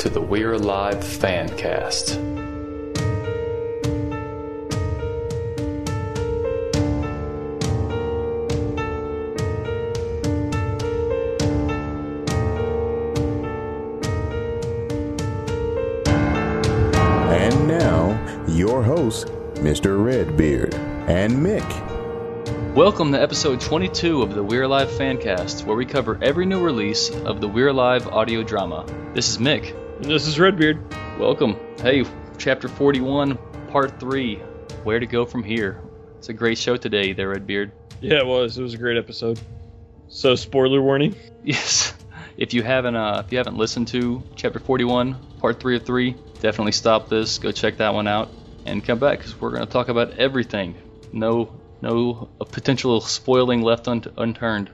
Welcome to the We're Alive Fancast. And now, your hosts, Mr. Redbeard and Mick. Welcome to episode 22 of the We're Alive Fancast, where we cover every new release of the We're Alive audio drama. This is Mick. And this is Redbeard. Welcome. Hey, chapter 41, part 3 Where to Go From Here. It's a great show today, there, Redbeard. Yeah, it was. It was a great episode. So, spoiler warning. Yes. If you haven't uh, if you haven't listened to chapter 41, part 3 of 3, definitely stop this, go check that one out, and come back because we're going to talk about everything. No no potential spoiling left un- unturned.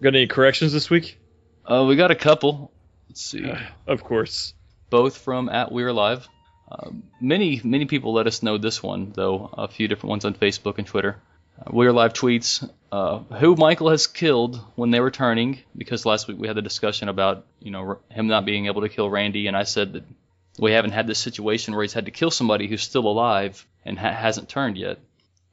Got any corrections this week? Uh, we got a couple. Let's see. Of course. Both from at We're Alive. Uh, many many people let us know this one though. A few different ones on Facebook and Twitter. Uh, We're Alive tweets uh, who Michael has killed when they were turning because last week we had the discussion about you know him not being able to kill Randy and I said that we haven't had this situation where he's had to kill somebody who's still alive and ha- hasn't turned yet.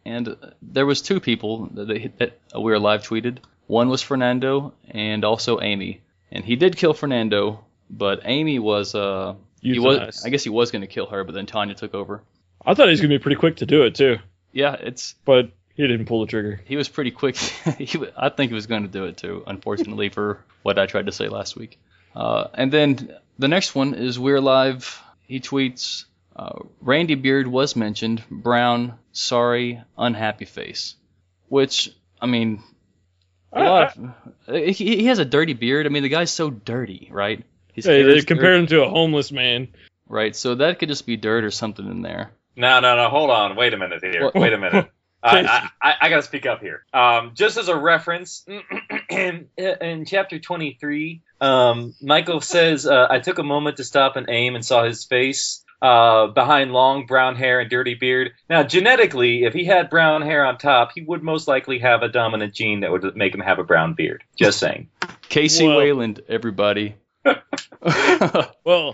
And there was two people that, they, that We're Alive tweeted. One was Fernando and also Amy. And he did kill Fernando, but Amy was uh he was I guess he was going to kill her, but then Tanya took over. I thought he was going to be pretty quick to do it, too. Yeah, it's But he didn't pull the trigger. he was pretty quick. he, I think he was going to do it too. Unfortunately for what I tried to say last week. Uh, and then the next one is We're Alive. He tweets, uh, Randy Beard was mentioned. Brown, sorry, unhappy face. Which I mean, a lot of, he, he has a dirty beard. I mean, the guy's so dirty, right? His Hey, they is compared him to a homeless man. Right, so that could just be dirt or something in there. No, no, no. Hold on. Wait a minute here. What? Wait a minute. I, I, I, I got to speak up here. Um, just as a reference, in, in chapter 23, um, Michael says, uh, I took a moment to stop and aim and saw his face uh, behind long brown hair and dirty beard. Now, genetically, if he had brown hair on top, he would most likely have a dominant gene that would make him have a brown beard. Just saying. Casey Well- Wayland, everybody. Well, uh,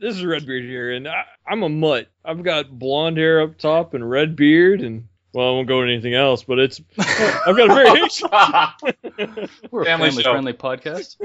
this is Redbeard here, and I, I'm a mutt. I've got blonde hair up top and red beard, and, well, I won't go into anything else, but it's. I've got a very We're a family, family friendly podcast.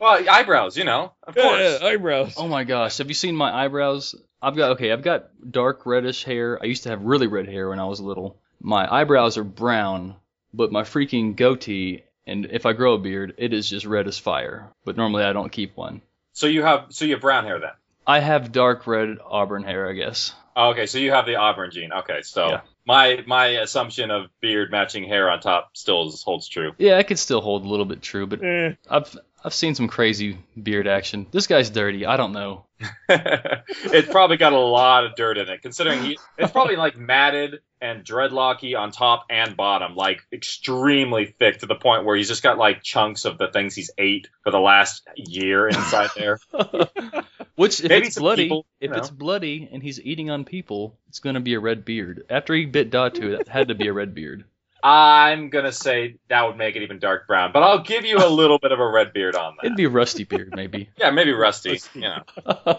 well, eyebrows, you know, of course. yeah, yeah, eyebrows. Oh my gosh, have you seen my eyebrows? I've got okay, I've got dark reddish hair. I used to have really red hair when I was little. My eyebrows are brown, but my freaking goatee and if I grow a beard, it is just red as fire. But normally I don't keep one. So you have so you have brown hair then. I have dark red auburn hair, I guess. Oh, okay, so you have the auburn gene. Okay, so Yeah. my my assumption of beard matching hair on top still is, holds true. Yeah, I could still hold a little bit true, but Eh, I've I've seen some crazy beard action. This guy's dirty. I don't know. it's probably got a lot of dirt in it, considering he it's probably like matted and dreadlocky on top and bottom, like extremely thick to the point where he's just got like chunks of the things he's ate for the last year inside there. Which, if Maybe it's bloody, people, if you it's bloody and he's eating on people, it's gonna be a red beard. After he bit Datu, it had to be a red beard. I'm gonna say that would make it even dark brown, but I'll give you a little bit of a red beard on that. It'd be a rusty beard, maybe. yeah, maybe rusty. You know.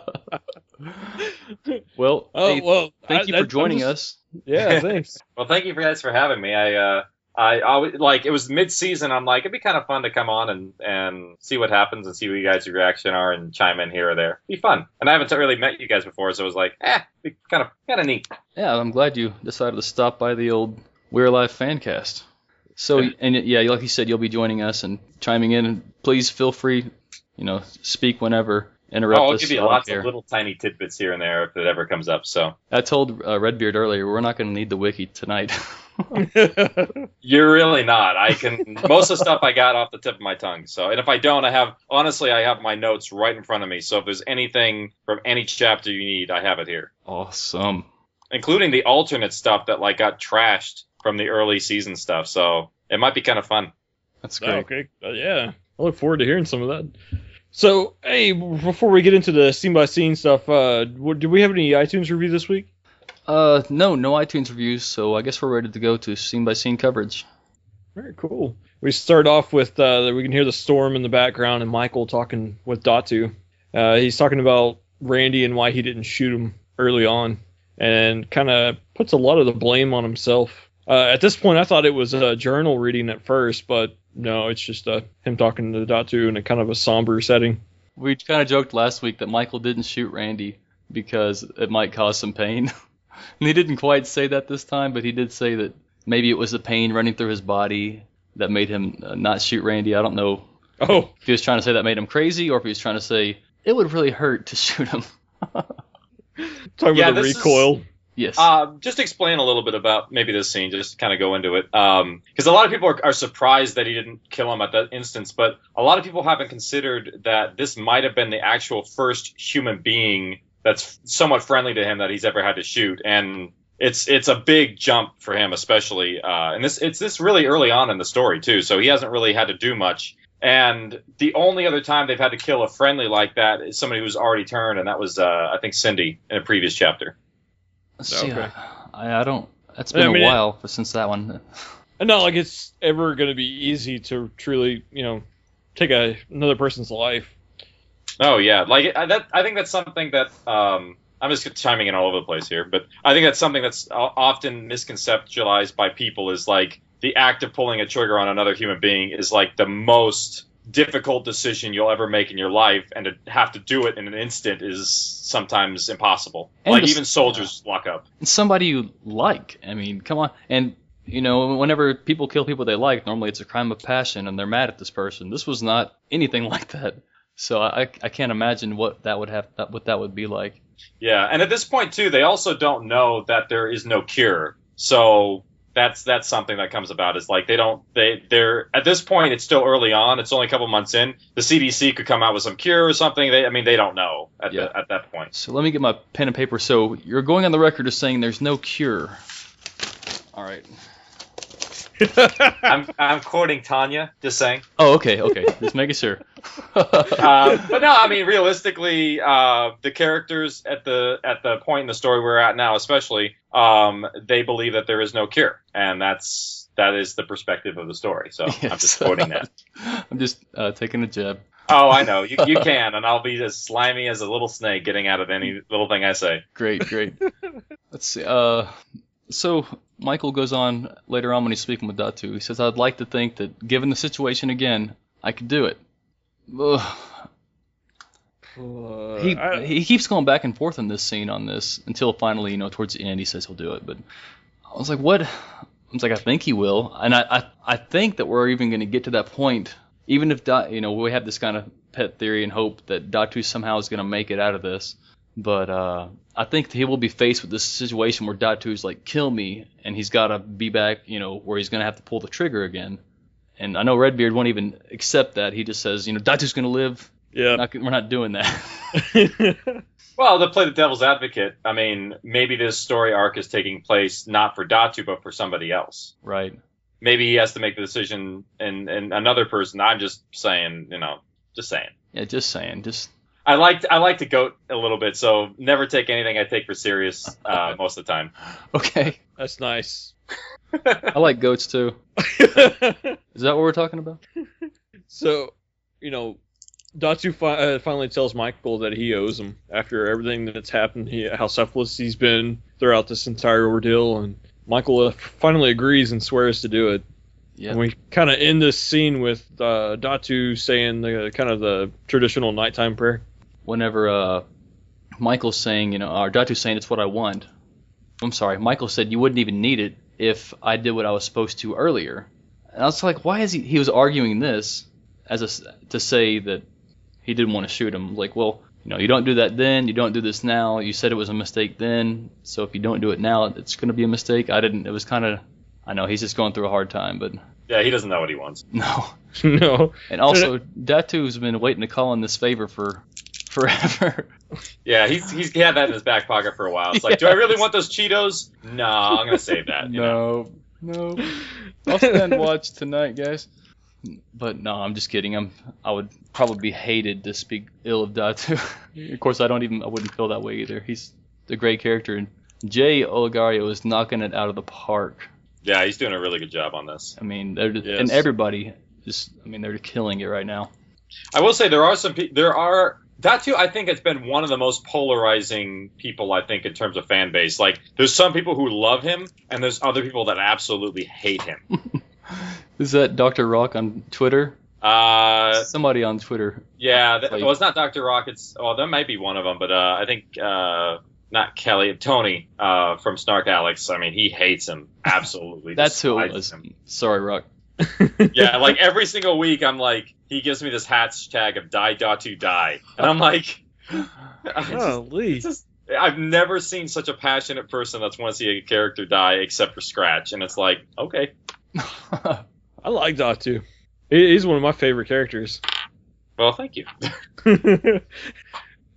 well, Oh, hey, well. thank I- you for I'm joining just- us. Yeah, thanks. Well, thank you guys for having me. I uh, I always like it was mid season. I'm like it'd be kind of fun to come on and and see what happens and see what you guys' reaction are and chime in here or there. Be fun. And I haven't really met you guys before, so it was like, eh, be kind of kind of neat. Yeah, I'm glad you decided to stop by the old We're Alive fan cast. So, and yeah, like you said, you'll be joining us and chiming in. Please feel free, you know, speak whenever. Interrupt Oh, I'll give you lots care. of little tiny tidbits here and there if it ever comes up. So I told uh, Redbeard earlier we're not going to need the wiki tonight. you're really not. I can most of the stuff I got off the tip of my tongue. So and if I don't, I have honestly I have my notes right in front of me. So if there's anything from any chapter you need, I have it here. awesome. including the alternate stuff that like got trashed from the early season stuff. So it might be kind of fun. That's Oh, great. okay. Uh, yeah. I look forward to hearing some of that. So, hey, before we get into the scene by scene stuff, uh, do we have any iTunes review this week? Uh, no, no iTunes reviews, so I guess we're ready to go to scene by scene coverage. Very cool. We start off with uh, we can hear the storm in the background and Michael talking with Datu. Uh, he's talking about Randy and why he didn't shoot him early on, and kind of puts a lot of the blame on himself. Uh, at this point, I thought it was a journal reading at first, but no, it's just uh, him talking to the Datu in a kind of a somber setting. We kind of joked last week that Michael didn't shoot Randy because it might cause some pain. and he didn't quite say that this time, but he did say that maybe it was the pain running through his body that made him uh, not shoot Randy. I don't know Oh, if he was trying to say that made him crazy or if he was trying to say it would really hurt to shoot him. talking Yeah, about the this is- recoil. Yes. Uh, just explain a little bit about maybe this scene, just kind of go into it. Because a lot of people are, are surprised that he didn't kill him at that instance, but a lot of people haven't considered that this might have been the actual first human being that's somewhat friendly to him that he's ever had to shoot, and it's it's a big jump for him, especially. Uh, and this it's this really early on in the story too, so he hasn't really had to do much. And the only other time they've had to kill a friendly like that is somebody who's already turned, and that was uh, I think Cindy in a previous chapter. Let's see. okay. I, I don't. It's I been mean, a while for, since that one. And not like it's ever going to be easy to truly, you know, take a, another person's life. Oh yeah, like I, that. I think that's something that um, I'm just chiming in all over the place here, but I think that's something that's often misconceptualized by people is like the act of pulling a trigger on another human being is like the most difficult decision you'll ever make in your life, and to have to do it in an instant is sometimes impossible. And like even soldiers lock up. And somebody you like. I mean, come on. And you know, whenever people kill people they like, normally it's a crime of passion, and they're mad at this person. This was not anything like that. So I, I can't imagine what that would have what that would be like. Yeah, and at this point too, they also don't know that there is no cure. So that's that's something that comes about is like they don't they they're at this point it's still early on. It's only a couple months in. The CDC could come out with some cure or something. They I mean they don't know at Yeah. the, at that point. So let me get my pen and paper. So you're going on the record as saying there's no cure. All right. I'm I'm quoting Tanya, just saying. Oh, okay, okay. Just making sure. Uh, but no, I mean realistically, uh, the characters at the at the point in the story we're at now, especially, um, they believe that there is no cure, and that's that is the perspective of the story. So I'm just quoting that. I'm just uh, taking a jab. Oh, I know. You, you can, and I'll be as slimy as a little snake getting out of any little thing I say. Great, great. Let's see. Uh, so Michael goes on later on when he's speaking with Datu. He says, "I'd like to think that, given the situation again, I could do it." Ugh. He I- he keeps going back and forth in this scene on this until finally, you know, towards the end, he says he'll do it. But I was like, "What?" I was like, "I think he will," and I I, I think that we're even going to get to that point, even if Da, you know we have this kind of pet theory and hope that Datu somehow is going to make it out of this. But uh, I think he will be faced with this situation where Datu is like, kill me, and he's got to be back, you know, where he's going to have to pull the trigger again. And I know Redbeard won't even accept that. He just says, you know, Datu's going to live. yeah. Not, we're not doing that. Well, to play the devil's advocate, I mean, maybe this story arc is taking place not for Datu, but for somebody else. right. Maybe he has to make the decision, and and another person. I'm just saying, you know, just saying. Yeah, just saying. Just I like I like to goat a little bit, so never take anything I take for serious uh, most of the time. okay. That's nice. I like goats too. Is that what we're talking about? so, you know, Datu fi- uh, finally tells Michael that he owes him after everything that's happened, he, how selfless he's been throughout this entire ordeal, and Michael uh, finally agrees and swears to do it. Yeah. And we kind of end this scene with uh, Datu saying the kind of the traditional nighttime prayer. Whenever uh, Michael's saying, you know, or Datu's saying it's what I want. I'm sorry, Michael said you wouldn't even need it if I did what I was supposed to earlier. And I was like, why is he? He was arguing this as a s to say that he didn't want to shoot him. Like, well, you know, you don't do that then, you don't do this now. You said it was a mistake then, so if you don't do it now, it's going to be a mistake. I didn't. It was kind of. I know he's just going through a hard time, but Yeah, he doesn't know what he wants. no. no. And also, Datu's been waiting to call in this favor for forever. Yeah, he's he's he had that in his back pocket for a while. It's like, do I really want those Cheetos? No, I'm gonna save that. you know? No, no. I'll stand watch tonight, guys. But no, I'm just kidding. I'm I would probably be hated to speak ill of Datu. of course, I don't even I wouldn't feel that way either. He's a great character, and Jay Oligario is knocking it out of the park. Yeah, he's doing a really good job on this. I mean, just, Yes. and everybody just, I mean, they're killing it right now. I will say there are some pe- there are that too. I think it's been one of the most polarizing people. I think in terms of fan base. Like there's some people who love him, and there's other people that absolutely hate him. Is that Dr. Rock on Twitter? Uh, Somebody on Twitter. yeah, Like- well, it's not Doctor Rock. It's oh, that might be one of them, but uh, I think uh, not Kelly, Tony uh, from Snark Alex. I mean, he hates him absolutely. That's who it was. him. Sorry, Rock. Yeah, like every single week, I'm like, he gives me this hashtag of die datu die, and I'm like, Holy. Just, just, i've never seen such a passionate person that's want to see a character die except for Scratch, and it's like, okay, I like Datu. He- He's one of my favorite characters. well, thank you.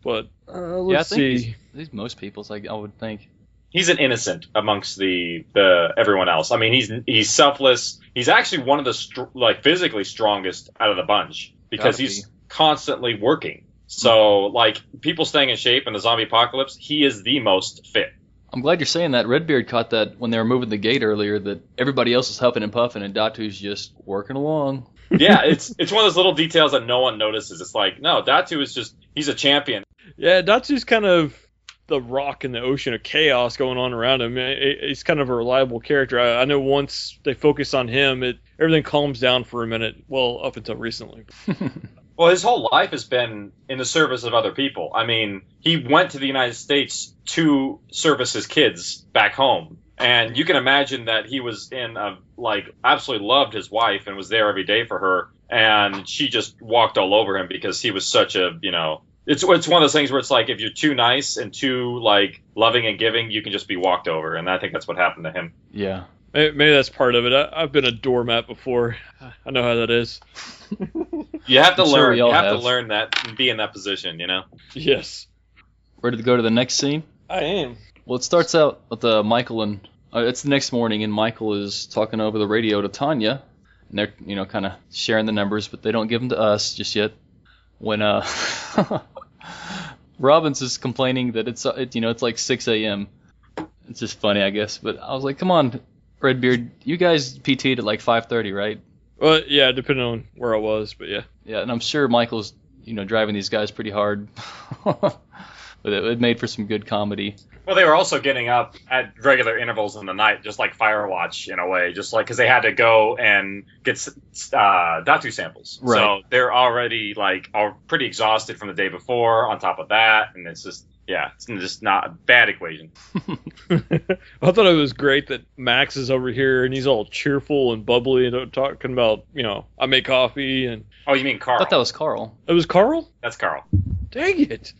but uh, yeah, I let's think see. he's, he's most people's, like I would think. He's an innocent amongst the the everyone else. I mean, he's he's selfless. He's actually one of the str- like physically strongest out of the bunch because Gotta he's constantly working. So, like people staying in shape in the zombie apocalypse, he is the most fit. I'm glad you're saying that. Redbeard caught that when they were moving the gate earlier. That everybody else is huffing and puffing, and Datu's just working along. Yeah, it's it's one of those little details that no one notices. It's like, no, Datu is just he's a champion. Yeah, Datu's kind of the rock in the ocean of chaos going on around him. I- I- He's kind of a reliable character. I, I know once they focus on him, it everything calms down for a minute. Well, up until recently. Well, his whole life has been in the service of other people. I mean, he went to the United States to service his kids back home. And you can imagine that he was in a, like, absolutely loved his wife and was there every day for her. And she just walked all over him because he was such a, you know, it's, it's one of those things where it's like, if you're too nice and too, like, loving and giving, you can just be walked over. And I think that's what happened to him. Yeah. Maybe, maybe that's part of it. I, I've been a doormat before. I know how that is. You have to I'm learn. we you have, have. to learn that and be in that position, you know? Yes, Ready to go to the next scene? I am. Well, it starts out with uh, Michael and uh, it's the next morning, and Michael is talking over the radio to Tanya, and they're you know kind of sharing the numbers, but they don't give them to us just yet. When uh, Robbins is complaining that it's uh, it, you know it's like 6 a.m. It's just funny, I guess. But I was like, come on, Redbeard, you guys PT'd at like 5:30, right? Well, yeah, depending on where I was, but yeah. Yeah, and I'm sure Michael's you know driving these guys pretty hard. but it, it made for some good comedy. Well, they were also getting up at regular intervals in the night, just like Firewatch in a way, just like because they had to go and get s- uh, Datu samples. Right. So they're already like all pretty exhausted from the day before. On top of that, and it's just yeah, it's just not a bad equation. I thought it was great that Max is over here and he's all cheerful and bubbly and talking about, you know, I make coffee and Oh, you mean I Carl? thought that was Carl. it was Carl. That's Carl. Dang it!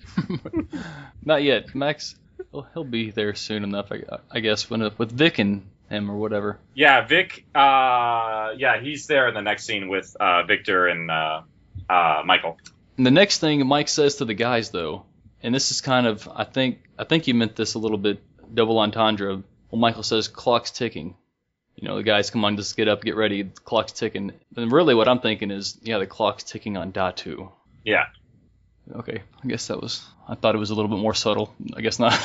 Not yet. Max, he'll, he'll be there soon enough, I, I guess, when with Vic and him or whatever. Yeah, Vic. Uh, yeah, he's there in the next scene with uh, Victor and uh, uh, Michael. And the next thing Mike says to the guys, though, and this is kind of, I think, I think you meant this a little bit double entendre. Well, Michael says, "Clock's ticking." You know, the guys come on, just get up, get ready. The clock's ticking. And really, what I'm thinking is, yeah, the clock's ticking on Datu. Yeah. Okay, I guess that was. I thought it was a little bit more subtle. I guess not.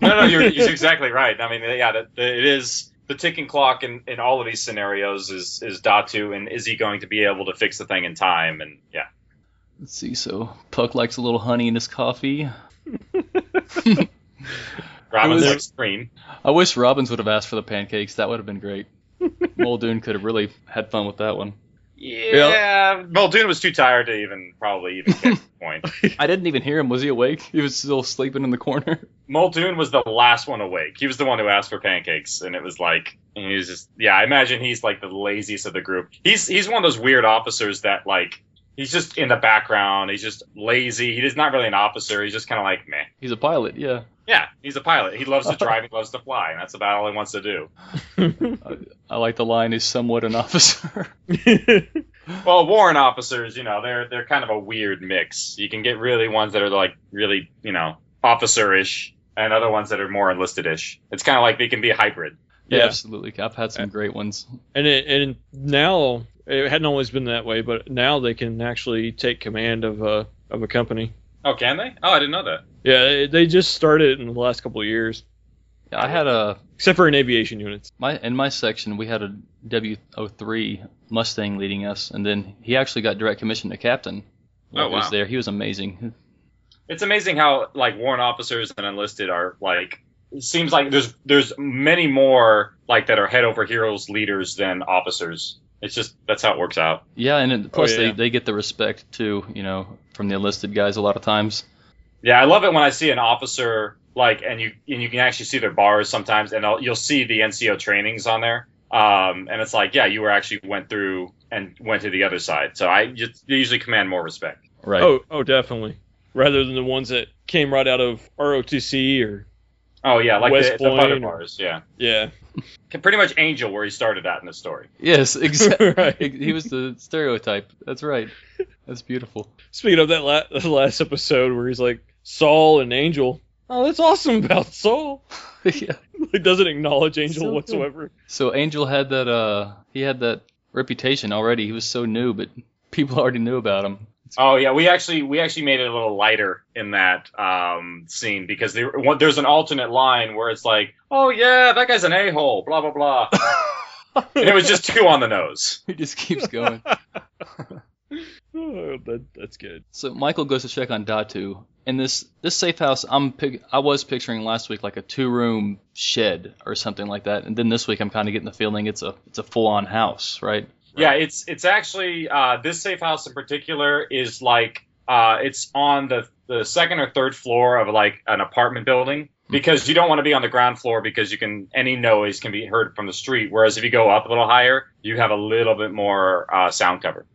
No, no, you're, you're exactly right. I mean, yeah, that, that it is the ticking clock in, in all of these scenarios is is Datu, and is he going to be able to fix the thing in time? And yeah, Let's see. So Puck likes a little honey in his coffee. Robin's was- like scream. I wish Robbins would have asked for the pancakes. That would have been great. Muldoon could have really had fun with that one. Yeah, Muldoon was too tired to even probably even get the point. I didn't even hear him. Was he awake? He was still sleeping in the corner. Muldoon was the last one awake. He was the one who asked for pancakes, and it was like and he was just yeah. I imagine he's like the laziest of the group. He's he's one of those weird officers that like he's just in the background. He's just lazy. He's not really an officer. He's just kind of like meh. He's a pilot. Yeah. Yeah, he's a pilot. He loves to drive. He loves to fly, and that's about all he wants to do. I like the line. He's somewhat an officer. Well, warrant officers, you know, they're they're kind of a weird mix. You can get really ones that are like really, you know, officer-ish, and other ones that are more enlisted-ish. It's kind of like they can be a hybrid. Yeah, Yeah. absolutely. I've had some great ones. and it, and now it hadn't always been that way, but now they can actually take command of a of a company. Oh, can they? Oh, I didn't know that. Yeah, they- they just started in the last couple of years. I had a except for in aviation units. my in my section we had a W03 Mustang leading us, and then he actually got direct commission to captain. while Oh, he was there. He was amazing. It's amazing how like warrant officers and enlisted are like. It seems like there's there's many more like that are head over heels leaders than officers. It's just that's how it works out. Yeah, and it, plus yeah. they, they get the respect too, you know, from the enlisted guys a lot of times. Yeah, I love it when I see an officer like, and you and you can actually see their bars sometimes, and I'll, you'll see the NCO trainings on there. Um, and it's like, yeah, you were actually went through and went to the other side. So I just, they usually command more respect. Right. Oh, oh, definitely. Rather than the ones that came right out of ROTC or Oh yeah, like West the, the butter Point bars. Yeah, yeah, pretty much Angel where he started at in the story. Yes, exactly. Right. He was the stereotype. That's right. That's beautiful. Speaking of that la- the last episode where he's like Saul and Angel. Oh, that's awesome about Saul. yeah. He doesn't acknowledge Angel So cool. whatsoever. So Angel had that uh he had that reputation already. He was so new, but people already knew about him. Oh yeah, we actually we actually made it a little lighter in that um, scene because there, there's an alternate line where it's like, oh yeah, that guy's an a hole, blah blah blah, and it was just two on the nose. He just keeps going. Oh, that, that's good. So Michael goes to check on Datu, and this this safe house I'm pic- I was picturing last week like a two room shed or something like that, and then this week I'm kind of getting the feeling it's a it's a full on house, right? Yeah, it's it's actually uh, this safe house in particular is like uh, it's on the the second or third floor of like an apartment building because you don't want to be on the ground floor because you can any noise can be heard from the street. Whereas if you go up a little higher, you have a little bit more uh, sound cover.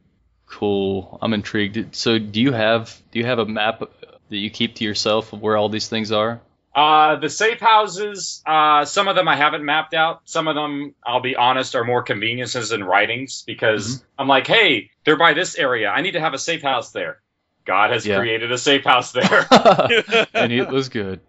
Cool. I'm intrigued. So do you have do you have a map that you keep to yourself of where all these things are? Uh, the safe houses, uh, some of them I haven't mapped out. Some of them, I'll be honest, are more conveniences than writings because I'm like, hey, they're by this area. I need to have a safe house there. God has Yeah. created a safe house there. and it was good.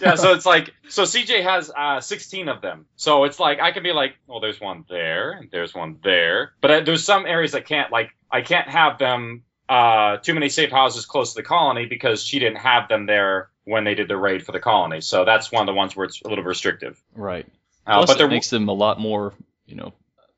yeah, so it's like, so CJ has uh, 16 of them. So it's like, I can be like, well, there's one there, and there's one there. But uh, there's some areas I can't, like, I can't have them, uh, too many safe houses close to the colony because she didn't have them there when they did the raid for the colony. So that's one of the ones where it's a little restrictive. Right. Uh, Plus, but it makes them a lot more. You know,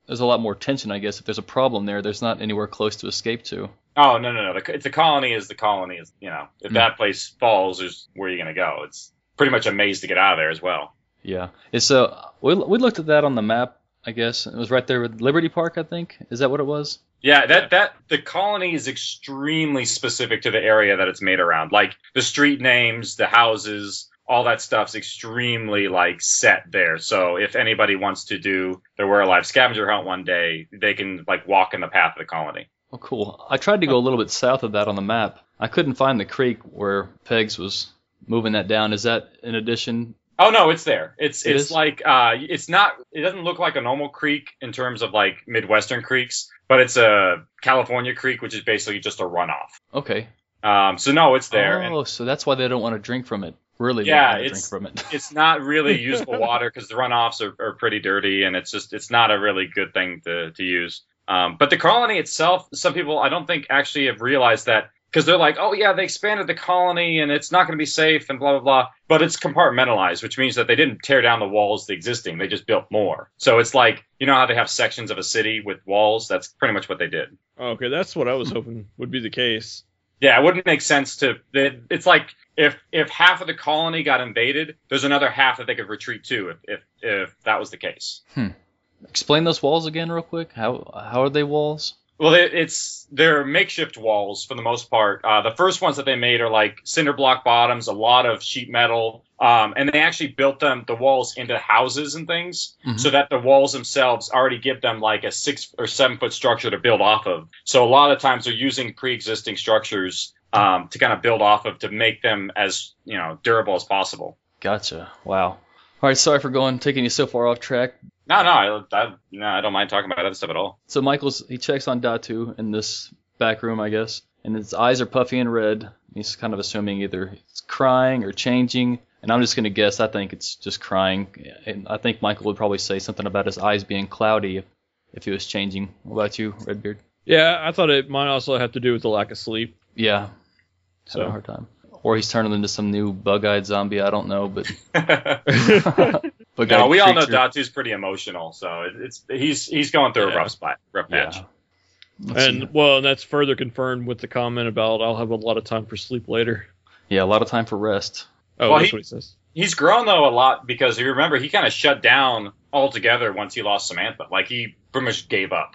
there's a lot more tension, I guess. If there's a problem there, there's not anywhere close to escape to. oh no no no, the, it's the colony is the colony is you know if Hmm. that place falls, there's where you're gonna go. It's pretty much a maze to get out of there as well. Yeah. It's uh we we looked at that on the map. I guess it was right there with Liberty Park. I think is that what it was? Yeah, that that the colony is extremely specific to the area that it's made around. Like the street names, the houses, all that stuff's extremely like set there. So if anybody wants to do their We're Alive scavenger hunt one day, they can like walk in the path of the colony. Oh, cool. I tried to go a little bit south of that on the map. I couldn't find the creek where Pegs was moving that down. Is that in addition? Oh no, it's there. It's It it's is? like uh it's not it doesn't look like a normal creek in terms of like midwestern creeks, but it's a California creek which is basically just a runoff. Okay. Um so no, it's there. and- Oh, so that's why they don't want to drink from it. Really, Yeah, don't want to drink it's- from it. it's not really usable water because the runoffs are, are pretty dirty and it's just it's not a really good thing to, to use um, but the colony itself some people i don't think actually have realized that because they're like oh yeah they expanded the colony and it's not going to be safe and blah blah blah but it's compartmentalized which means that they didn't tear down the walls the existing they just built more so it's like you know how they have sections of a city with walls that's pretty much what they did Oh, okay, that's what I was hoping would be the case. yeah, it wouldn't make sense to. it- It's like if if half of the colony got invaded, there's another half that they could retreat to if if, if that was the case. Hmm. Explain those walls again, real quick. How how are they walls? Well, it, it's they're makeshift walls for the most part. Uh, the first ones that they made are like cinder block bottoms, a lot of sheet metal, um, and they actually built them the walls into houses and things, Mhm. so that the walls themselves already give them like a six or seven foot structure to build off of. So a lot of times they're using pre-existing structures um, to kind of build off of to make them as you know durable as possible. Gotcha. Wow. All right. Sorry for going taking you so far off track. No, no, I, I, no, I don't mind talking about other stuff at all. So Michael's he checks on Datu in this back room, I guess, and his eyes are puffy and red. He's kind of assuming either it's crying or changing, and I'm just gonna guess. I think it's just crying, and I think Michael would probably say something about his eyes being cloudy if, if he was changing. What about you, Redbeard? Yeah, I thought it might also have to do with the lack of sleep. Yeah, having So a hard time. or he's turning into some new bug-eyed zombie. I don't know, but no, we all know creature. Datu's pretty emotional, so it, it's he's he's going through Yeah. a rough spot, rough patch. Yeah. Let's see. and well, and that's further confirmed with the comment about I'll have a lot of time for sleep later. yeah, a lot of time for rest. Oh, Well, that's he- what he says. He's grown though a lot because if you remember he kind of shut down altogether once he lost Samantha. Like he pretty much gave up.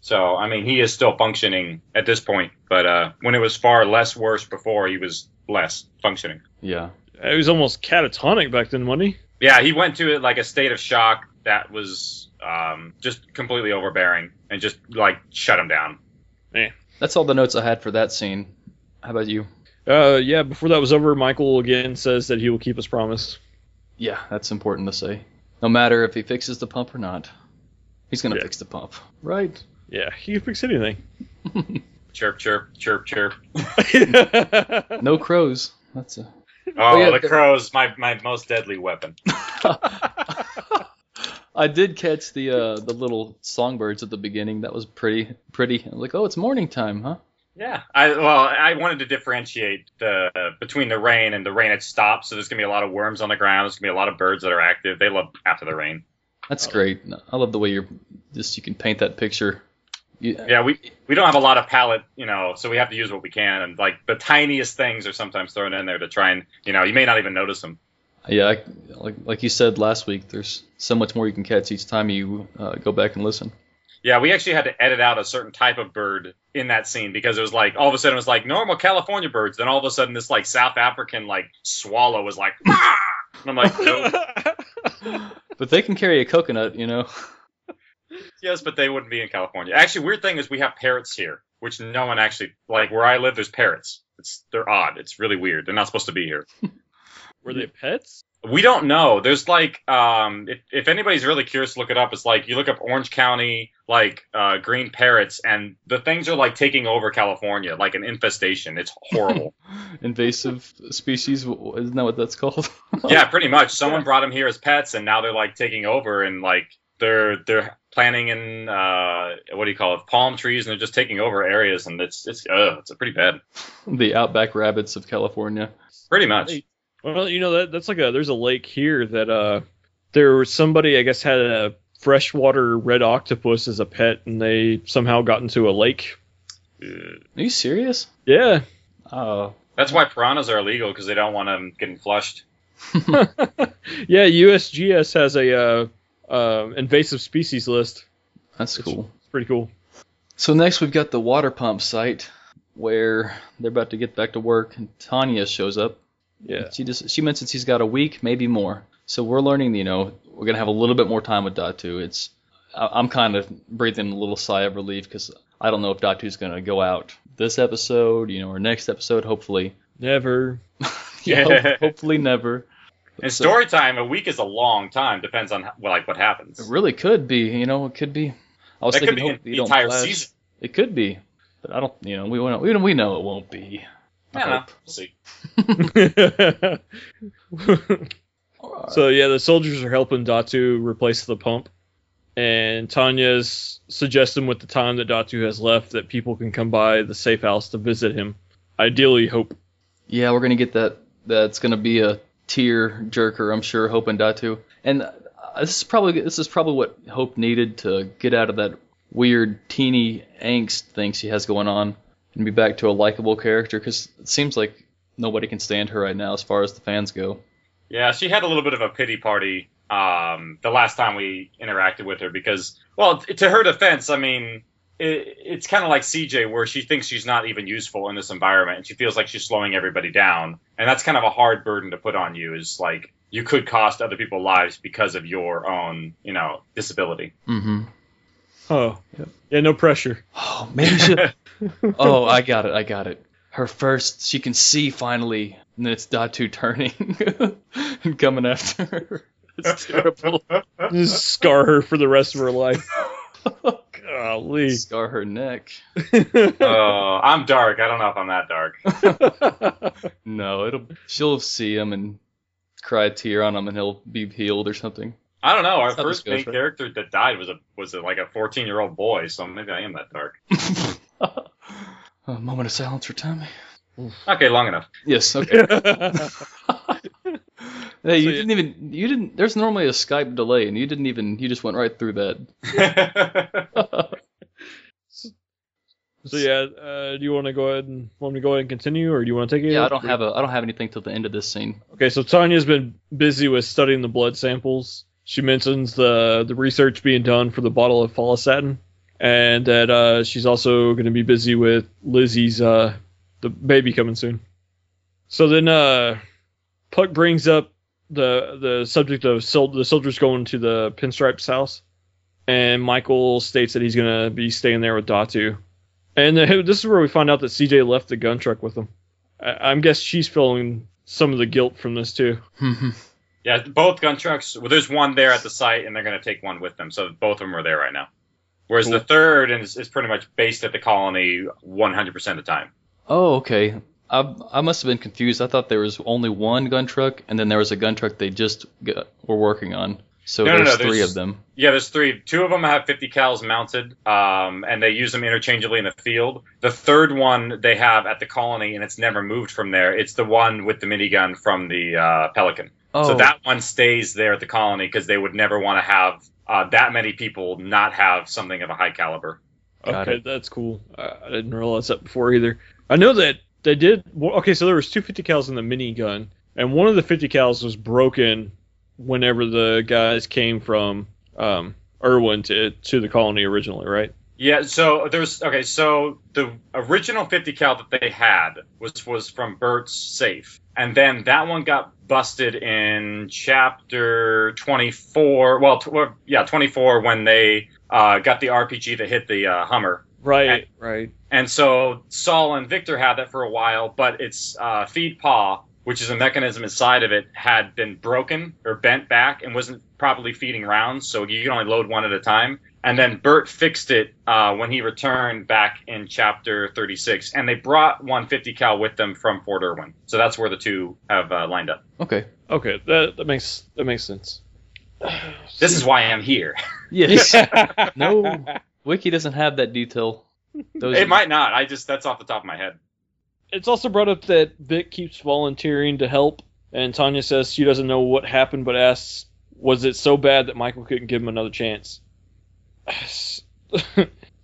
So I mean, he is still functioning at this point, but uh, when it was far less worse before, he was less functioning. Yeah. He was almost catatonic back then, wasn't he? Yeah, he went to like a state of shock that was um, just completely overbearing and just like shut him down. Yeah. That's all the notes I had for that scene. How about you? Uh, yeah. Before that was over, Michael again says that he will keep his promise. Yeah, that's important to say. No matter if he fixes the pump or not, he's gonna Yeah. fix the pump, right? Yeah, he can fix anything. Chirp, chirp, chirp, chirp. No crows. That's a. Oh, yeah, the the- crow's my, my most deadly weapon. I did catch the uh, the little songbirds at the beginning. That was pretty pretty. I was like, oh, it's morning time, huh? Yeah, I well, I wanted to differentiate the between the rain and the rain had stopped, so there's gonna be a lot of worms on the ground. There's gonna be a lot of birds that are active. They love after the rain. That's great. I love the way you're just you can paint that picture. You, Yeah, we we don't have a lot of palette, you know, so we have to use what we can, and like the tiniest things are sometimes thrown in there to try and you know you may not even notice them. yeah. I, like like you said last week, there's so much more you can catch each time you uh, go back and listen. Yeah, we actually had to edit out a certain type of bird in that scene because it was like all of a sudden it was like normal California birds, then all of a sudden this like South African like swallow was like, "Ah!" and I'm like, no, But they can carry a coconut, you know. yes, but they wouldn't be in California. Actually, weird thing is we have parrots here, which no one actually like where I live. There's parrots. It's they're odd. It's really weird. They're not supposed to be here. Were they pets? We don't know. There's like, um, if, if anybody's really curious to look it up, it's like you look up Orange County, like uh, green parrots, and the things are like taking over California, like an infestation. It's horrible. Invasive species, isn't that what that's called? yeah, pretty much. Someone brought them here as pets, and now they're like taking over, and like they're they're planting in uh, what do you call it, palm trees, and they're just taking over areas, and it's it's uh, it's pretty bad. the outback rabbits of California. Pretty much. Well, you know that that's like a there's a lake here that uh there was somebody I guess had a freshwater red octopus as a pet and they somehow got into a lake. Are you serious? Yeah. Oh, That's why piranhas are illegal because they don't want them getting flushed. yeah, USGS has a uh, uh, invasive species list. that's cool. It's pretty cool. So next we've got the water pump site where they're about to get back to work and Tanya shows up. Yeah. She just she mentions he's got a week, maybe more. So we're learning, you know, we're gonna have a little bit more time with Datu. It's I'm kind of breathing a little sigh of relief because I don't know if Datu's gonna go out this episode, you know, or next episode. Hopefully, Never. yeah, hopefully never. In So- story time, a week is a long time. Depends on well, like what happens. It really could be, you know, it could be. I was That could thinking, be hope the you don't entire flash. season. It could be, but I don't. You know, we know we we know it won't be. I I don't know. hope. We'll see. so yeah, the soldiers are helping Datu replace the pump, and Tanya's suggesting with the time that Datu has left that people can come by the safe house to visit him. Ideally, Hope. Yeah, we're gonna get that. That's gonna be a tear jerker, I'm sure. Hope and Datu, and uh, this is probably this is probably what Hope needed to get out of that weird teeny angst thing she has going on and be back to a likable character. Because it seems like nobody can stand her right now as far as the fans go. Yeah, she had a little bit of a pity party um, the last time we interacted with her because, well, to her defense, I mean, it, it's kind of like CJ where she thinks she's not even useful in this environment and she feels like she's slowing everybody down. And that's kind of a hard burden to put on you is like you could cost other people lives because of your own, you know, disability. Mm-hmm. Oh, yeah, no pressure. Oh, maybe she. oh, I got it. I got it. Her first, she can see finally, and then it's Datu turning and coming after her. It's terrible. Just scar her for the rest of her life. Oh golly. Scar her neck. Oh, I'm dark. I don't know if I'm that dark. No, it'll. She'll see him and cry a tear on him, and he'll be healed or something. I don't know. Our That's first goes, main right? character that died was a was a, like a 14 year old boy, so maybe I am that dark. a moment of silence for Tommy. Okay, long enough. Yes. Okay. Hey, you So, didn't even. You didn't. There's normally a Skype delay, and you didn't even. You just went right through that. so yeah, uh, do you want to go ahead and want me to go ahead and continue, or do you want to take it? yeah, I don't have a. I don't have anything till the end of this scene. Okay, so Tanya's been busy with studying the blood samples. She mentions the the research being done for the bottle of folisatin, and that uh, she's also going to be busy with Lizzie's uh, the baby coming soon. So then uh, Puck brings up the the subject of sol- the soldiers going to the Pinstripes house, and Michael states that he's going to be staying there with Datu. And uh, this is where we find out that CJ left the gun truck with him. I, I guess she's feeling some of the guilt from this too. yeah, both gun trucks. Well, there's one there at the site, and they're going to take one with them. So both of them are there right now. Whereas the third is, is pretty much based at the colony 100% of the time. oh, okay. I I must have been confused. I thought there was only one gun truck, and then there was a gun truck they just got, were working on. So No, no, there's no, three there's- of them. Yeah, there's three. Two of them have 50 cals mounted, um, and they use them interchangeably in the field. The third one they have at the colony, and it's never moved from there. It's the one with the minigun from the uh, Pelican. Oh, So that one stays there at the colony because they would never want to have uh, that many people not have something of a high caliber. Got okay, it. that's cool. I, I didn't realize that before either. I know that they did. Okay, so there was two 50 cals in the minigun, and one of the 50 cals was broken whenever the guys came from um, Irwin to to the colony originally, right? Yeah, so there's okay. So the original 50 cal that they had was was from Bert's safe, and then that one got busted in chapter 24. Well, yeah, 24 when they uh, got the RPG that hit the uh, Hummer. Right, right. And so Saul and Victor had that for a while, but its uh, feed pawl, which is a mechanism inside of it, had been broken or bent back and wasn't properly feeding rounds, so you can only load one at a time. And then Bert fixed it uh, when he returned back in chapter 36, and they brought 150 cal with them from Fort Irwin. So that's where the two have uh, lined up. okay. Okay, that that makes that makes sense. This is why I'm here. Yes. no. Wiki doesn't have that detail. Those It might not. I just that's off the top of my head. It's also brought up that Vic keeps volunteering to help, and Tanya says she doesn't know what happened, but asks, "Was it so bad that Michael couldn't give him another chance?"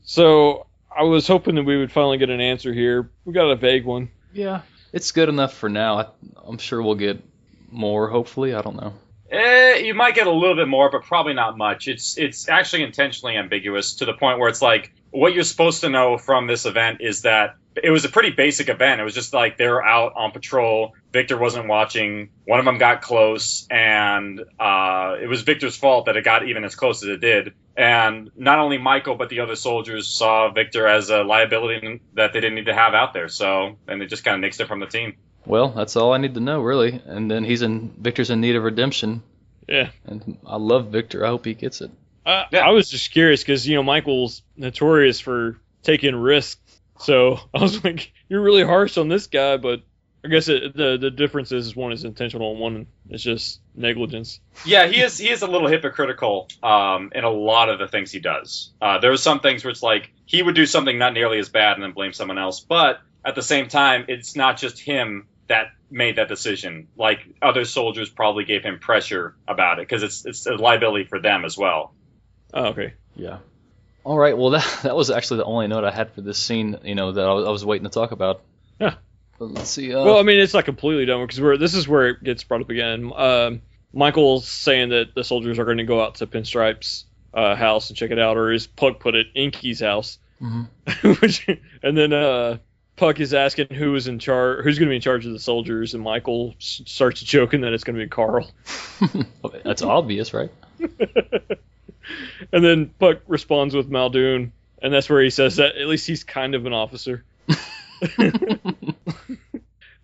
so I was hoping that we would finally get an answer here. We got a vague one. Yeah, it's good enough for now. I, I'm sure we'll get more. Hopefully, I don't know. Eh, you might get a little bit more, but probably not much. It's it's actually intentionally ambiguous to the point where it's like what you're supposed to know from this event is that it was a pretty basic event. It was just like they were out on patrol. Victor wasn't watching. One of them got close, and uh, it was Victor's fault that it got even as close as it did. And not only Michael, but the other soldiers saw Victor as a liability that they didn't need to have out there. So, and it just kind of nixed it from the team. Well, that's all I need to know, really. And then he's in Victor's in need of redemption, Yeah. and I love Victor. I hope he gets it. I, Yeah. I was just curious because you know Michael's notorious for taking risks, so I was like, "You're really harsh on this guy," but I guess it, the the difference is one is intentional and one is just negligence. Yeah, he is. He is a little hypocritical um, in a lot of the things he does. Uh, there are some things where it's like he would do something not nearly as bad and then blame someone else. But at the same time, it's not just him that made that decision. Like other soldiers probably gave him pressure about it because it's it's a liability for them as well. Oh, okay. Yeah. All right. Well, that that was actually the only note I had for this scene. You know that I was, I was waiting to talk about. Yeah. But let's see. Uh, Well, I mean, it's not completely done because we're this is where it gets brought up again. Um, Michael's saying that the soldiers are going to go out to Pinstripe's uh, house and check it out, or his Puck put it, Inky's house. Mhm. Which, and then uh, Puck is asking who is in charge, who's going to be in charge of the soldiers, and Michael s- starts joking that it's going to be Carl. that's obvious, right? and then Puck responds with Muldoon, and that's where he says that at least he's kind of an officer.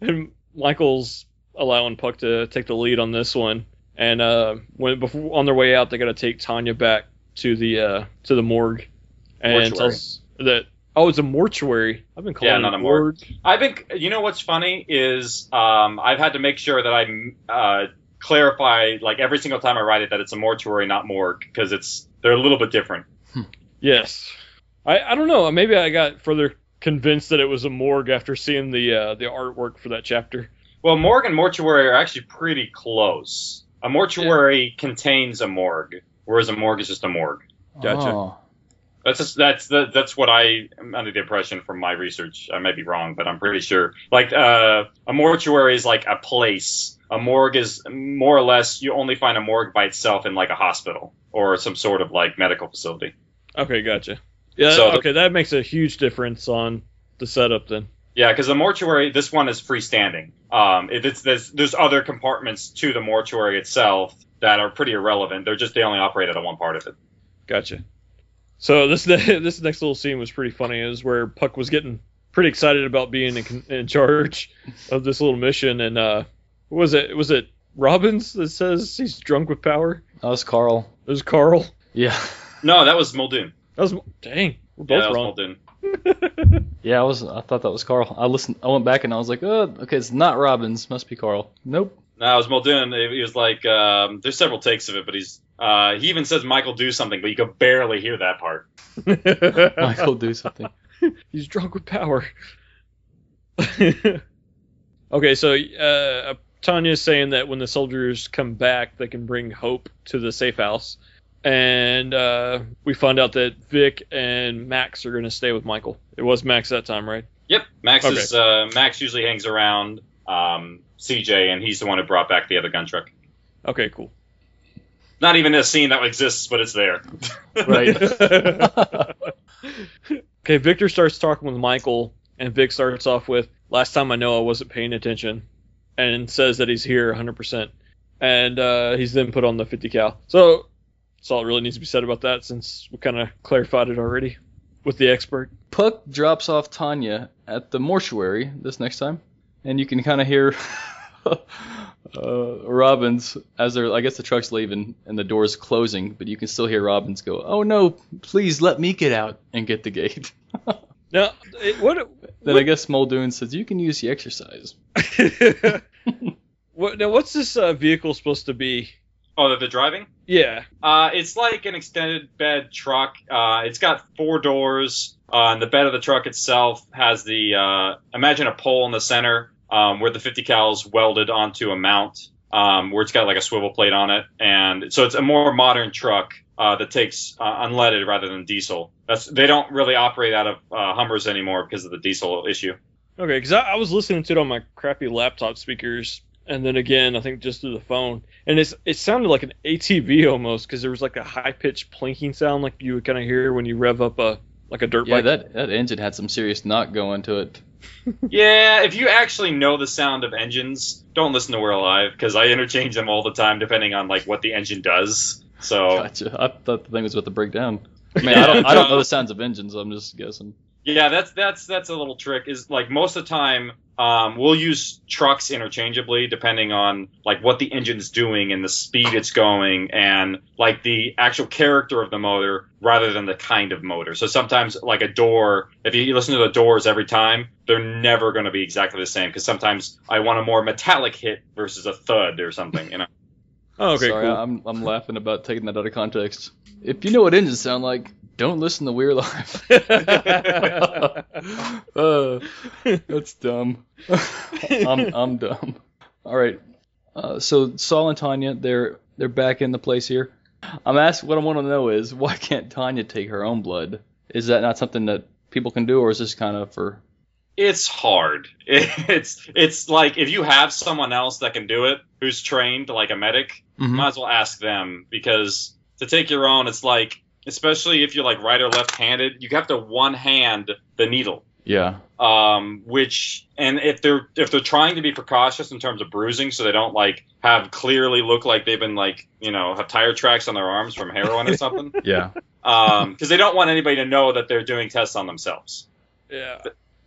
and Michael's allowing Puck to take the lead on this one. And uh, when before on their way out, they got to take Tanya back to the uh, to the morgue, and tells that oh, it's a mortuary. I've been calling Yeah, it not a a morgue. morgue. I've been. You know what's funny is um, I've had to make sure that I uh, clarify like every single time I write it that it's a mortuary, not morgue, because it's they're a little bit different. Yes, I I don't know. Maybe I got further convinced that it was a morgue after seeing the uh, the artwork for that chapter. Well, morgue and mortuary are actually pretty close. A mortuary contains a morgue, whereas a morgue is just a morgue. Gotcha. Oh. That's just, that's the, that's what I am under the impression from my research. I might be wrong, but I'm pretty sure. Like uh, a mortuary is like a place. A morgue is more or less you only find a morgue by itself in like a hospital or some sort of like medical facility. Okay, gotcha. Yeah, So the- okay, that makes a huge difference on the setup then. Yeah, because the mortuary, this one is freestanding. Um, it, it's there's there's other compartments to the mortuary itself that are pretty irrelevant. They're just they only operate at one part of it. Gotcha. So this this next little scene was pretty funny. Is where Puck was getting pretty excited about being in, in charge of this little mission, and uh, was it? Was it Robbins that says he's drunk with power? That was Carl. It was Carl. Yeah. No, that was Muldoon. That was dang. We're Yeah, both that was wrong. Muldoon. Yeah, I was. I thought that was Carl. I listened. I went back and I was like, oh, okay, it's not Robbins. Must be Carl. Nope. No, it was Muldoon. He was like, um, there's several takes of it, but he's uh, he even says Michael do something, but you could barely hear that part. Michael, do something. He's drunk with power. okay, so uh, Tanya's saying that when the soldiers come back, they can bring hope to the safe house. And uh, we find out that Vic and Max are going to stay with Michael. It was Max that time, right? Yep, Max Okay. is uh, Max usually hangs around um, CJ, and he's the one who brought back the other gun truck. Okay, cool. Not even a scene that exists, but it's there. Right. okay, Victor starts talking with Michael, and Vic starts off with, Last time I know I wasn't paying attention, and says that he's here 100%. And uh, he's then put on the 50 cal. So, that's all that really needs to be said about that since we kind of clarified it already with the expert. Puck drops off Tanya at the mortuary this next time, and you can kind of hear uh, Robbins as they're. I guess the truck's leaving and the door's closing, but you can still hear Robbins go, "Oh no, please let me get out and get the gate." Now, it, what? then I guess Muldoon says, "You can use the exercise." what? Now, what's this uh, vehicle supposed to be? oh, that they're driving? Yeah. Uh, it's like an extended bed truck. Uh, it's got four doors, uh, and the bed of the truck itself has the uh, imagine a pole in the center um, where the 50 cal is welded onto a mount, um, where it's got like a swivel plate on it, and so it's a more modern truck uh, that takes uh, unleaded rather than diesel. That's they don't really operate out of uh, Hummers anymore because of the diesel issue. Okay, because I, I was listening to it on my crappy laptop speakers, and then again, I think just through the phone, and it's it sounded like an ATV almost because there was like a high pitched plinking sound like you would kind of hear when you rev up a like a dirt Yeah, bike. that that engine had some serious knock going to it. Yeah, if you actually know the sound of engines, don't listen to We're Alive because I interchange them all the time depending on like what the engine does. So Gotcha. I thought the thing was about to break down. I mean, I don't, I don't know the sounds of engines. I'm just guessing. Yeah, that's that's that's a little trick. Is like most of the time, um, we'll use trucks interchangeably depending on like what the engine's doing and the speed it's going and like the actual character of the motor rather than the kind of motor. So sometimes like a door, if you listen to the doors every time, they're never going to be exactly the same because sometimes I want a more metallic hit versus a thud or something. You know. oh, okay, Sorry, cool. I'm I'm laughing about taking that out of context. If you know what engines sound like, don't listen to We're Live. uh, that's dumb. I'm I'm dumb. All right. Uh, so Saul and Tanya, they're they're back in the place here. I'm asking. What I want to know is why can't Tanya take her own blood? Is that not something that people can do, or is this kind of for? It's hard. It's it's like if you have someone else that can do it, who's trained like a medic, Mhm. might as well ask them because to take your own, it's like especially if you're like right or left handed, you have to one hand the needle. Yeah. Um, which and if they're if they're trying to be precautious in terms of bruising, so they don't like have clearly look like they've been like you know have tire tracks on their arms from heroin or something, Yeah. um, because they don't want anybody to know that they're doing tests on themselves. yeah,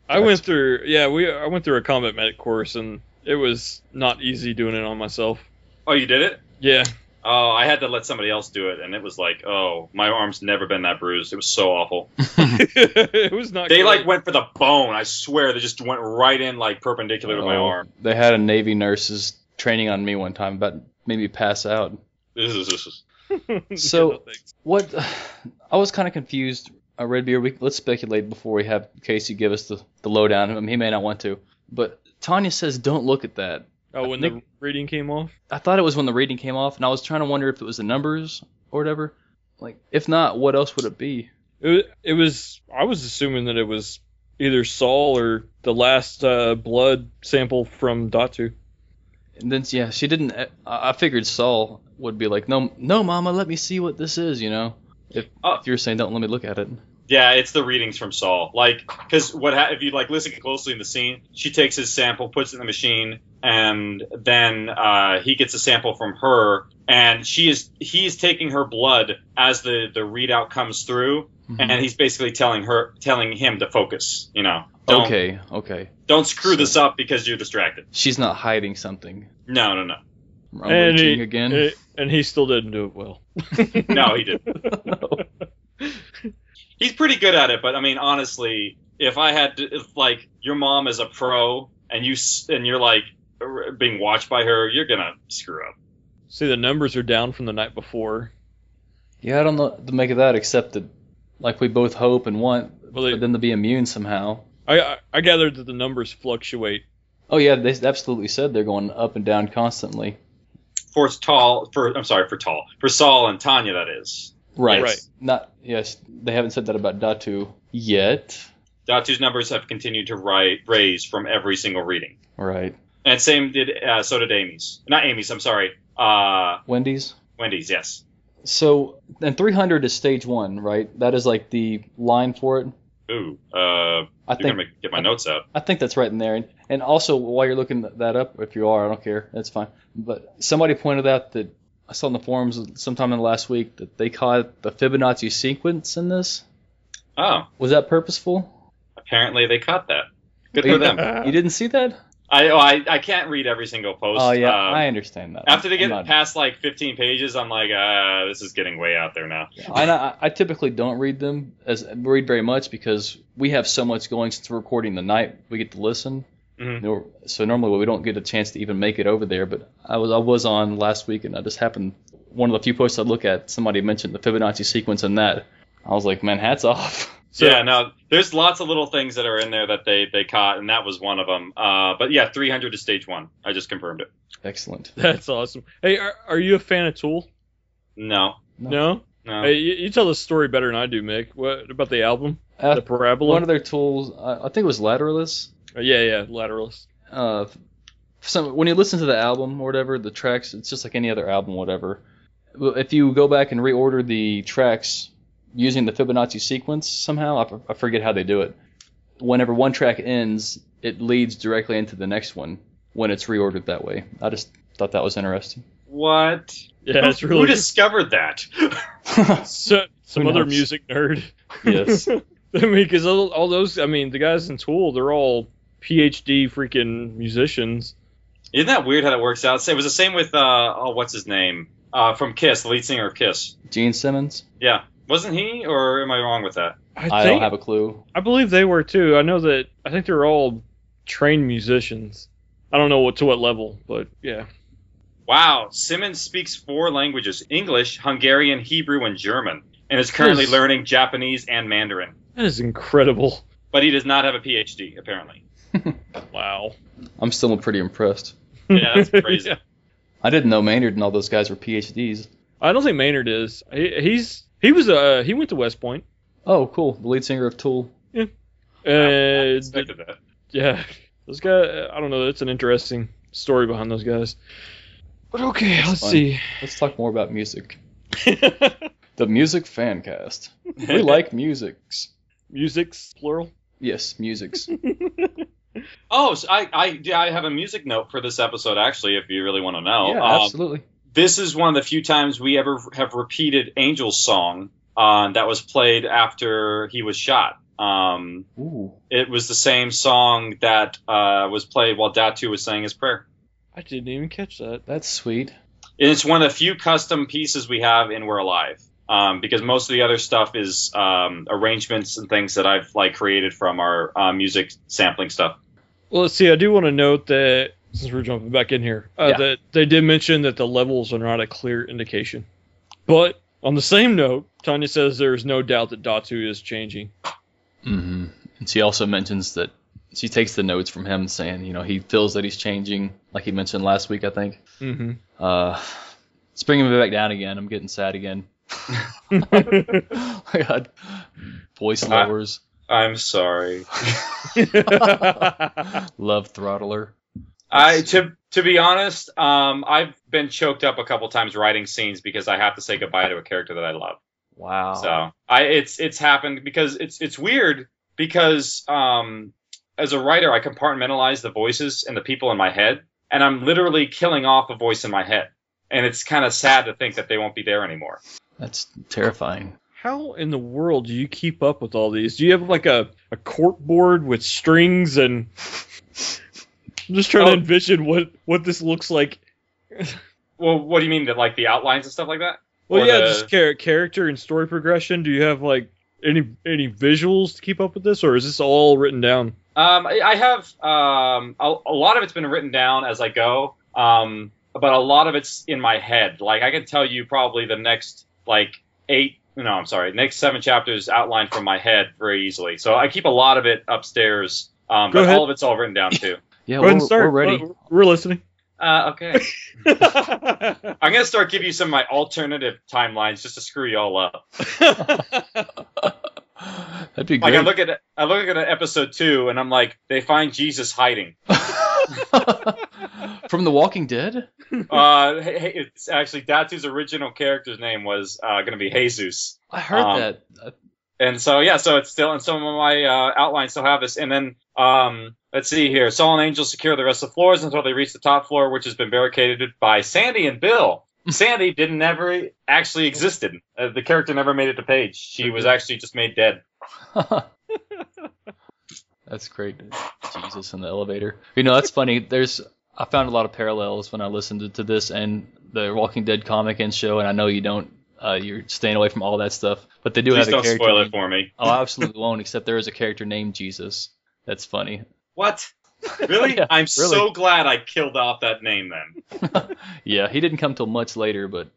I went through. Yeah, we I went through a combat medic course, and it was not easy doing it on myself. Oh, you did it? Yeah, Oh, I had to let somebody else do it, and it was like, oh, my arm's never been that bruised. It was so awful. it was not. They good. like went for the bone. I swear, they just went right in like perpendicular to my Oh, arm. They had a Navy nurses training on me one time, but made me pass out. This is, this is So- Yeah, no thanks. What I was kind of confused uh, Red Beard, we, let's speculate before we have Casey give us the, the lowdown. I mean, he may not want to, but Tanya says don't look at that. Oh, when Nick- the reading came off. I thought it was when the reading came off, and I was trying to wonder if it was the numbers or whatever. Like, if not, what else would it be? It, it was. I was assuming that it was either Saul or the last uh, blood sample from Datu. And then, yeah, she didn't. I, I figured Saul would be like, no, no, Mama, let me see what this is, you know. If, Oh. if you're saying don't let me look at it. Yeah, it's the readings from Saul. Like, because what ha- if you like listen closely in the scene? She takes his sample, puts it in the machine, and then uh, he gets a sample from her, and she is he's taking her blood as the the readout comes through, Mhm. and he's basically telling her, telling him to focus. You know, don't Okay, okay. don't screw this up because you're distracted. She's not hiding something. No, no, no, I'm and he, again. and he still didn't do it well. no, he didn't. He's pretty good at it, but I mean, honestly, if I had to, if like your mom is a pro and you and you're like being watched by her, you're gonna screw up. See, the numbers are down from the night before. yeah, I don't know what to make of that except that, like, we both hope and want Well, they- for them to be immune somehow. I, I I gathered that the numbers fluctuate. Oh yeah, they absolutely said they're going up and down constantly. For tall, for I'm sorry, for tall, for Saul and Tanya, that is. Right. Right. Not yes, they haven't said that about Datu yet. Datu's numbers have continued to ri- raise from every single reading, Right. and same did uh, so did Amy's. Not Amy's. I'm sorry. Uh, Wendy's. Wendy's. Yes. So and 300 is stage one, right? That is like the line for it. Ooh. Uh, I think gonna get my notes out. I think that's right in there. And, and also, while you're looking that up, if you are, I don't care. That's fine. But somebody pointed out that I saw in the forums sometime in the last week that they caught the Fibonacci sequence in this. Oh, Was that purposeful? apparently they caught that. Good You- for them. You didn't see that? I, oh, I I can't read every single post. Oh yeah, Um, I understand that. After they get not- past like 15 pages, I'm like, uh, this is getting way out there now. I, I, I typically don't read them as read very much because we have so much going since we're recording the night we get to listen. Mhm. So normally we don't get a chance to even make it over there. But I was I was on last week and I just happened one of the few posts I look at somebody mentioned the Fibonacci sequence in that. I was like, man, hats off. So- yeah, no, there's lots of little things that are in there that they they caught, and that was one of them. Uh, but yeah, 300 is stage one. I just confirmed it. Excellent. That's awesome. Hey, are, are you a fan of Tool? No, No. no. Hey, you, you tell the story better than I do, Mick. What about the album? Uh, the Parabola? one of their tools, I, I think it was Lateralus. Uh, yeah, yeah, Lateralist. uh, some when you listen to the album or whatever, the tracks, it's just like any other album, whatever. If you go back and reorder the tracks using the Fibonacci sequence somehow, I, f- I forget how they do it. Whenever one track ends, it leads directly into the next one when it's reordered that way. I just thought that was interesting. what? Yeah, it's really. Who discovered that? so, some other music nerd. yes. I mean, because all, all those, I mean, the guys in Tool, they're all PhD freaking musicians. Isn't that weird how that works out? It was the same with uh, oh, what's his name? Uh, from Kiss, the lead singer of Kiss. Gene Simmons. Yeah, wasn't he, or am I wrong with that? I, I, think, don't have a clue. I believe they were too. I know that. I think they're all trained musicians. I don't know what to what level, but yeah. Wow, Simmons speaks four languages: English, Hungarian, Hebrew, and German, and is currently Yes. learning Japanese and Mandarin. That is incredible. But he does not have a PhD, apparently. Wow. I'm still pretty impressed. Yeah, that's crazy. Yeah. I didn't know Maynard and all those guys were PhDs. I don't think Maynard is. He, he's he was uh he went to West Point. Oh, cool. The lead singer of Tool. Uh, I expected that. yeah, those guys. I don't know. That's an interesting story behind those guys. But okay, That's let's fun. see. Let's talk more about music. The Music Fancast. We like musics. Music's plural. Yes, musics. Oh, so I, I, yeah, I have a music note for this episode, actually, if you really want to know. yeah, Um, absolutely. this is one of the few times we ever have repeated Angel's song uh, that was played after he was shot. Um, Ooh. it was the same song that uh, was played while Datu was saying his prayer. I didn't even catch that. That's sweet. And it's one of the few custom pieces we have in We're Alive. Um, because most of the other stuff is um, arrangements and things that I've like created from our uh, music sampling stuff. Well, let's see. I do want to note that since we're jumping back in here, uh, Yeah. that they did mention that the levels are not a clear indication, but On the same note, Tanya says there is no doubt that Datu is changing. Mm-hmm. And she also mentions that she takes the notes from him saying, you know, he feels that he's changing, like he mentioned last week, I think. Mm-hmm. Uh, it's bringing me back down again. I'm getting sad again. I got voice lowers, I'm sorry. love throttler. I to to be honest, um, I've been choked up a couple times writing scenes because I have to say goodbye to a character that I love. Wow. So I it's it's happened because it's it's weird because um as a writer I compartmentalize the voices and the people in my head and I'm literally killing off a voice in my head. And it's kind of sad to think that they won't be there anymore. That's terrifying. How in the world do you keep up with all these? Do you have like a, a cork board with strings and I'm just trying Oh. to envision what what this looks like. Well, what do you mean that like the outlines and stuff like that? Well, Or yeah, the- just char- character and story progression. Do you have like any any visuals to keep up with this, or is this all written down? Um, I I have um, a, a lot of it's been written down as I go, um, but a lot of it's in my head. Like I can tell you probably the next like eight, no, I'm sorry, next seven chapters outlined from my head very easily. So I keep a lot of it upstairs, um, Go but ahead. all of it's all written down too. Yeah, Go we're, and start. we're ready. We're, we're listening. Uh, okay, I'm gonna start giving you some of my alternative timelines just to screw you all up. That'd be Like. I look at I look at episode two and I'm like, they find Jesus hiding. From The Walking Dead? Uh, it's actually Datu's original character's name was uh, going to be Jesus, I heard Um, that. And so yeah, so it's still and some of my uh, outlines still have this. And then um, let's see here, Saul and Angel secure the rest of the floors until they reach the top floor, which has been barricaded by Sandy and Bill. Sandy didn't ever actually existed. Uh, the character never made it to page. She was actually just made dead. That's great. Jesus in the elevator. You know, that's funny. There's I found a lot of parallels when I listened to, to this and the Walking Dead comic and show, and I know you don't. Uh, you're staying away from all that stuff, but they do Please have a don't character. spoil it for me. Oh, I absolutely won't. Except there is a character named Jesus. That's funny. What? Really? Yeah, I'm really. so glad I killed off that name then. Yeah, he didn't come till much later, but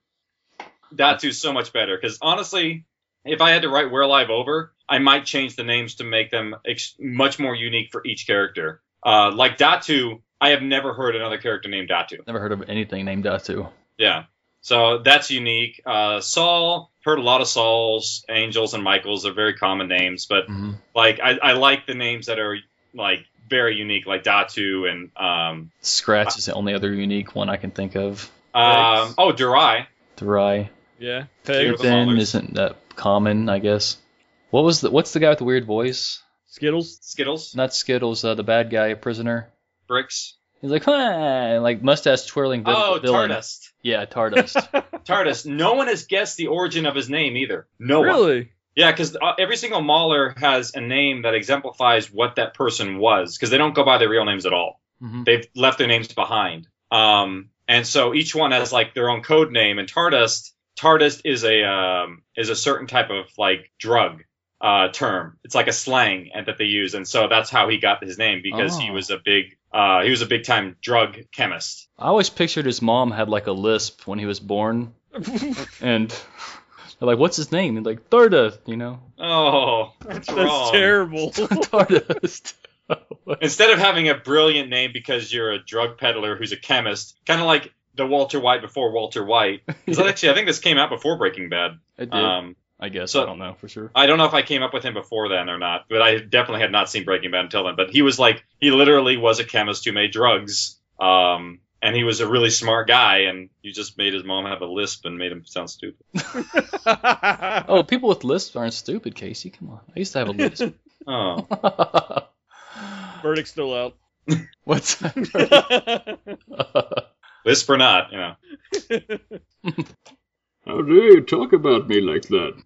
Datu's so much better because honestly, if I had to write We're Live over, I might change the names to make them ex- much more unique for each character. Uh, like Datu, I have never heard another character named Datu. never heard of anything named Datu. Yeah, so that's unique. Uh, Saul, heard a lot of Sauls, Angels, and Michaels. They're very common names, but hmm like I, I like the names that are like very unique, like Datu and um, Scratch is the only other unique one I can think of. um oh Durai. Durai. Yeah. Cute. Peg, the Ben Maulers. isn't that common, I guess. What was the what's the guy with the weird voice? Skittles. Skittles, Not Skittles, uh, the bad guy, a prisoner. Bricks. He's like, huh, like mustache twirling vil- Oh, villain. Tardust. Yeah, Tardust. Tardus. No one has guessed the origin of his name either. No one. Really? Yeah, because uh, every single Mauler has a name that exemplifies what that person was, because they don't go by their real names at all. hmm They've left their names behind. Um, and so each one has like their own code name. And Tardust, Tardust is a um, is a certain type of like drug uh, term. It's like a slang and that they use, and so that's how he got his name because he Oh. was a big uh, he was a big time drug chemist. I always pictured his mom had like a lisp when he was born, and they're like, "What's his name?" And like Tardust, you know, Oh, that's, That's wrong. terrible. Tardust. Instead of having a brilliant name because you're a drug peddler who's a chemist, kind of like the Walter White before Walter White. 'Cause Actually, I think this came out before Breaking Bad. I did. Um, I guess so- I don't know for sure. I don't know if I came up with him before then or not, but I definitely had not seen Breaking Bad until then. But he was like, he literally was a chemist who made drugs. Um, and he was a really smart guy, and you just made his mom have a lisp and made him sound stupid. Oh, people with lisps aren't stupid, Casey. Come on, I used to have a lisp. Oh, Verdict's still out. What's that? lisp or not, you know. How dare you talk about me like that?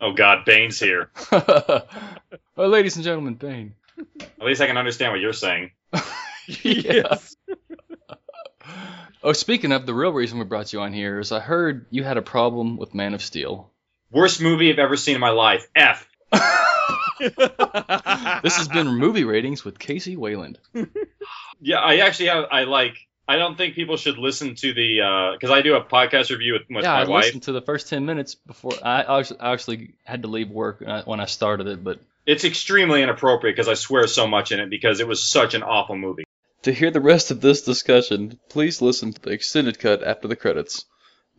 Oh God, Bane's here. well, ladies and gentlemen, Bane. At least I can understand what you're saying. yes. Oh, speaking of, the real reason we brought you on here is I heard you had a problem with Man of Steel. Worst movie I've ever seen in my life. F. This has been movie ratings with Casey Wayland. Yeah, I actually have. I like I don't think people should listen to the because I do a podcast review with, with yeah, my I wife. listened to the first ten minutes before I, I actually- I actually had to leave work when I- started it, but It's extremely inappropriate because I swear so much in it because it was such an awful movie. To hear the rest of this discussion, please listen to the extended cut after the credits.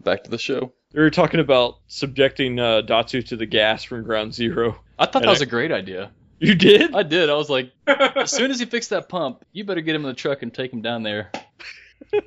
Back to the show. They were talking about subjecting uh, Datu to the gas from Ground Zero. I thought And that was I- a great idea. You did? I did. I was like, as soon as he fixed that pump, you better get him in the truck and take him down there. I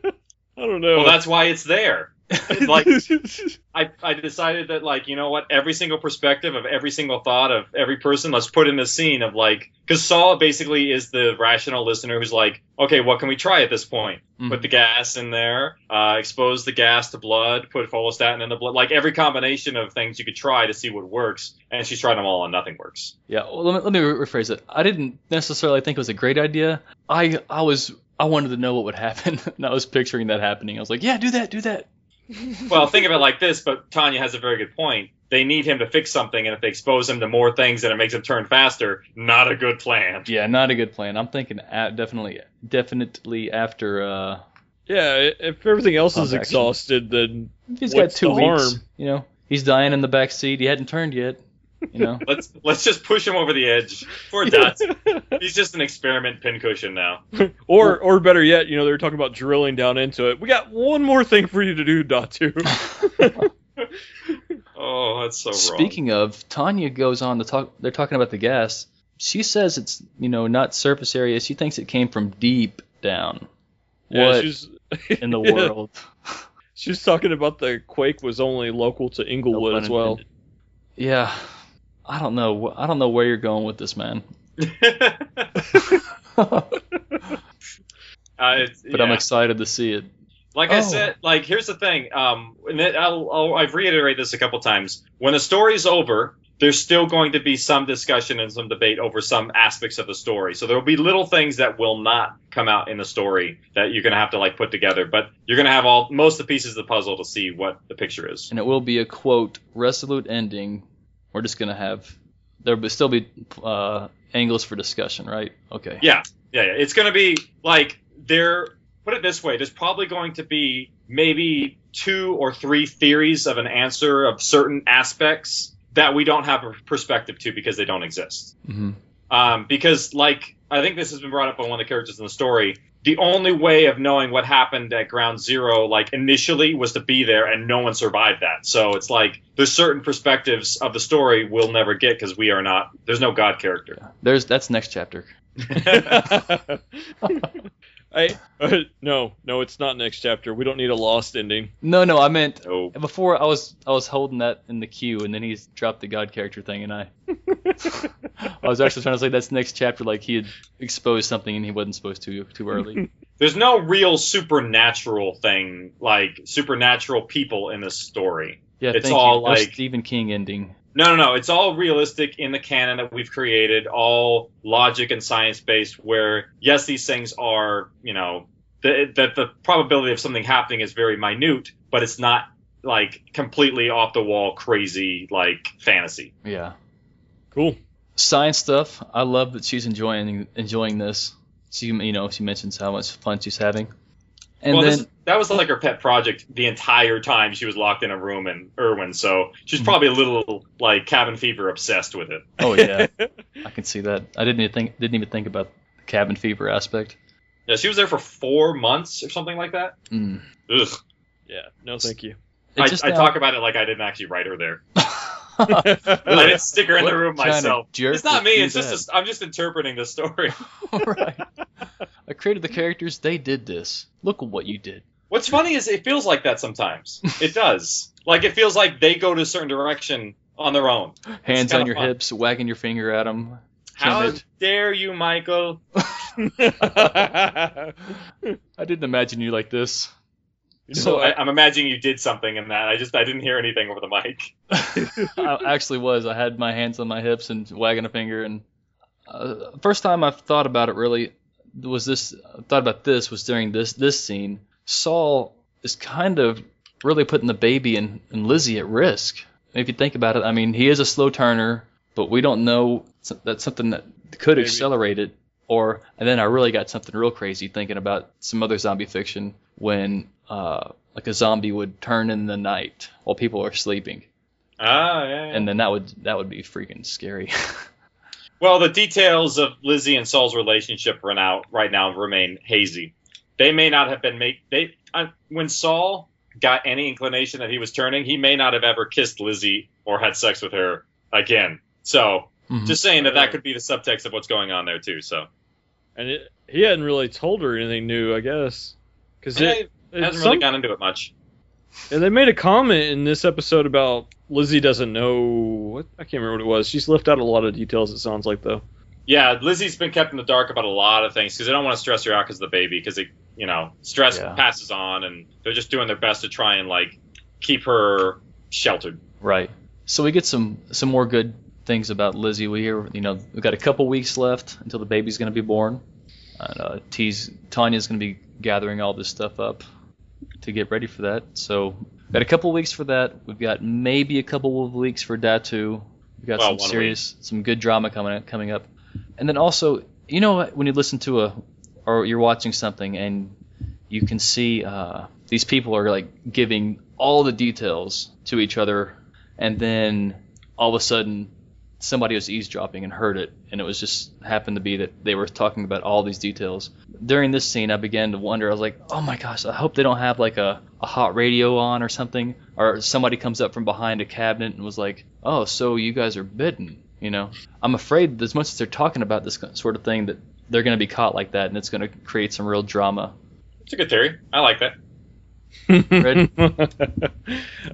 don't know. Well, that's why it's there. like I, I decided that like you know what every single perspective of every single thought of every person let's put in the scene of like because Saul basically is the rational listener who's like okay what can we try at this point Mhm. put the gas in there uh, expose the gas to blood put follistatin in the blood like every combination of things you could try to see what works and she's tried them all and nothing works Yeah, well, let me, let me rephrase it. I didn't necessarily think it was a great idea. I I was I wanted to know what would happen, and I was picturing that happening. I was like, yeah, do that, do that. well think of it like this but Tanya has a very good point they need him to fix something and if they expose him to more things and it makes him turn faster not a good plan Yeah, not a good plan. I'm thinking a definitely definitely after uh, yeah, if everything else is action. exhausted, then he's What's got two the weeks. harm? You know, he's dying in the back seat. He hadn't turned yet. You know. let's let's just push him over the edge poor Dots He's just an experiment pincushion now. or or better yet, you know, they were talking about drilling down into it. We got one more thing for you to do, Datu. Oh, that's so wrong. Speaking of, Tanya goes on to talk. They're talking about the gas. She says it's you know not surface area. She thinks it came from deep down. Yeah, what she's in the Yeah. world? She's talking about the quake was only local to Inglewood pun as well. Yeah, I don't know. I don't know where you're going with this, man. but Uh, it's- I'm excited to see it. Like I Oh. said, like here's the thing. Um, and it, I'll, I'll, I've reiterated this a couple times. When the story's over, there's still going to be some discussion and some debate over some aspects of the story. So there will be little things that will not come out in the story that you're gonna have to like put together. But you're gonna have all most of the pieces of the puzzle to see what the picture is. and it will be a quote resolute ending. We're just gonna have there will still be uh, angles for discussion, right? Okay. Yeah, yeah, yeah. It's going to be like there. Put it this way: there's probably going to be maybe two or three theories of an answer of certain aspects that we don't have a perspective to because they don't exist. hmm Um, because, like, I think this has been brought up by one of the characters in the story. The only way of knowing what happened at Ground Zero, like initially, was to be there, and no one survived that. So it's like there's certain perspectives of the story we'll never get because we are not. There's no God character. There's that's next chapter. I uh, no, no, it's not next chapter. We don't need a lost ending. No, no, I meant before I was I was holding that in the queue, and then he's dropped the God character thing, and I I was actually trying to say that's next chapter, like he had exposed something and he wasn't supposed to too early. there's no real supernatural thing like supernatural people in this story. Yeah, It's thank all you. No like- Stephen King ending. No, no, no. It's all realistic in the canon that we've created, all logic and science based. Where yes, these things are, you know, the, that the probability of something happening is very minute, but it's not like completely off the wall, crazy like fantasy. Yeah. Cool. Science stuff. I love that she's enjoying enjoying this. She you know she mentions how much fun she's having. And well, then this, that was like her pet project the entire time she was locked in a room in Irwin, so she's probably a little like cabin fever obsessed with it. oh yeah, I can see that. I didn't even think didn't even think about the cabin fever aspect. Yeah, she was there for four months or something like that. Mm. Ugh. Yeah. No, thank you. I, just I now- talk about it like I didn't actually write her there. I didn't stick her in What the room myself. It's not me. It's just a, I'm just interpreting the story. I created the characters. They did this. Look at what you did. What's funny is it feels like that sometimes. It does. like it feels like they go to a certain direction on their own. Hands on your fun. hips, wagging your finger at them. How Timid. dare you, Michael? I didn't imagine you like this. So I, I'm imagining you did something in that. I just I didn't hear anything over the mic. I actually was. I had my hands on my hips and wagging a finger. And uh, first time I've thought about it really was this. Thought about this was during this this scene. Saul is kind of really putting the baby and, and Lizzie at risk. If you think about it, I mean, he is a slow turner, but we don't know that's something that could Maybe. accelerate it. Or and then I really got something real crazy thinking about some other zombie fiction when uh, like a zombie would turn in the night while people are sleeping, Ah, yeah. yeah. and then that would that would be freaking scary. Well, the details of Lizzie and Saul's relationship right now, right now remain hazy. They may not have been made. They uh, when Saul got any inclination that he was turning, he may not have ever kissed Lizzie or had sex with her again. So, Mhm. just saying that that could be the subtext of what's going on there too. So, And it, he hadn't really told her anything new, I guess. Because yeah, it, he hasn't it's really some- gone into it much. And they made a comment in this episode about Lizzie doesn't know what I can't remember what it was. She's left out a lot of details. It sounds like though. Yeah, Lizzie's been kept in the dark about a lot of things because they don't want to stress her out because of the baby because it, you know, stress Yeah. passes on and they're just doing their best to try and like keep her sheltered. Right. So we get some some more good things about Lizzie. We hear, you know, we've got a couple weeks left until the baby's going to be born. And uh, T's Tanya's going to be gathering all this stuff up to get ready for that. So we've got a couple weeks for that. We've got maybe a couple of weeks for Datu. We've got Well, some serious, some good drama coming coming up. And then also, you know, when you listen to a or you're watching something and you can see uh, these people are like giving all the details to each other, and then all of a sudden somebody was eavesdropping and heard it, and it was just happened to be that they were talking about all these details. During this scene, I began to wonder. I was like, oh my gosh, I hope they don't have like a, a hot radio on or something, or somebody comes up from behind a cabinet and was like, oh, so you guys are bitten. You know, I'm afraid as much as they're talking about this sort of thing, that they're going to be caught like that, and it's going to create some real drama. It's a good theory. I like that.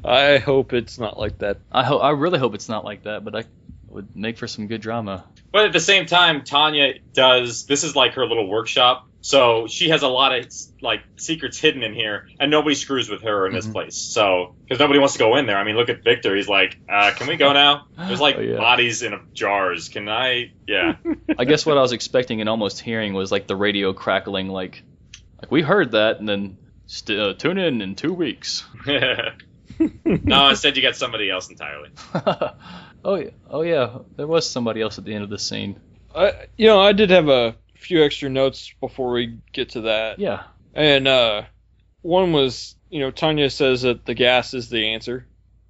I hope it's not like that. I hope I really hope it's not like that, but I would make for some good drama. But at the same time, Tanya does. This is like her little workshop, so she has a lot of like secrets hidden in here, and nobody screws with her in this Mhm. place. So because nobody wants to go in there. I mean, look at Victor. He's like, uh, "Can we go now?" There's like Oh, yeah. bodies in jars. Can I? Yeah. I guess what I was expecting and almost hearing was like the radio crackling, like, like we heard that, and then st- uh, tune in in two weeks. no, instead you got somebody else entirely. oh yeah, oh yeah, there was somebody else at the end of the scene. I, you know, I did have a few extra notes before we get to that. Yeah, And uh, one was, you know, Tanya says that the gas is the answer,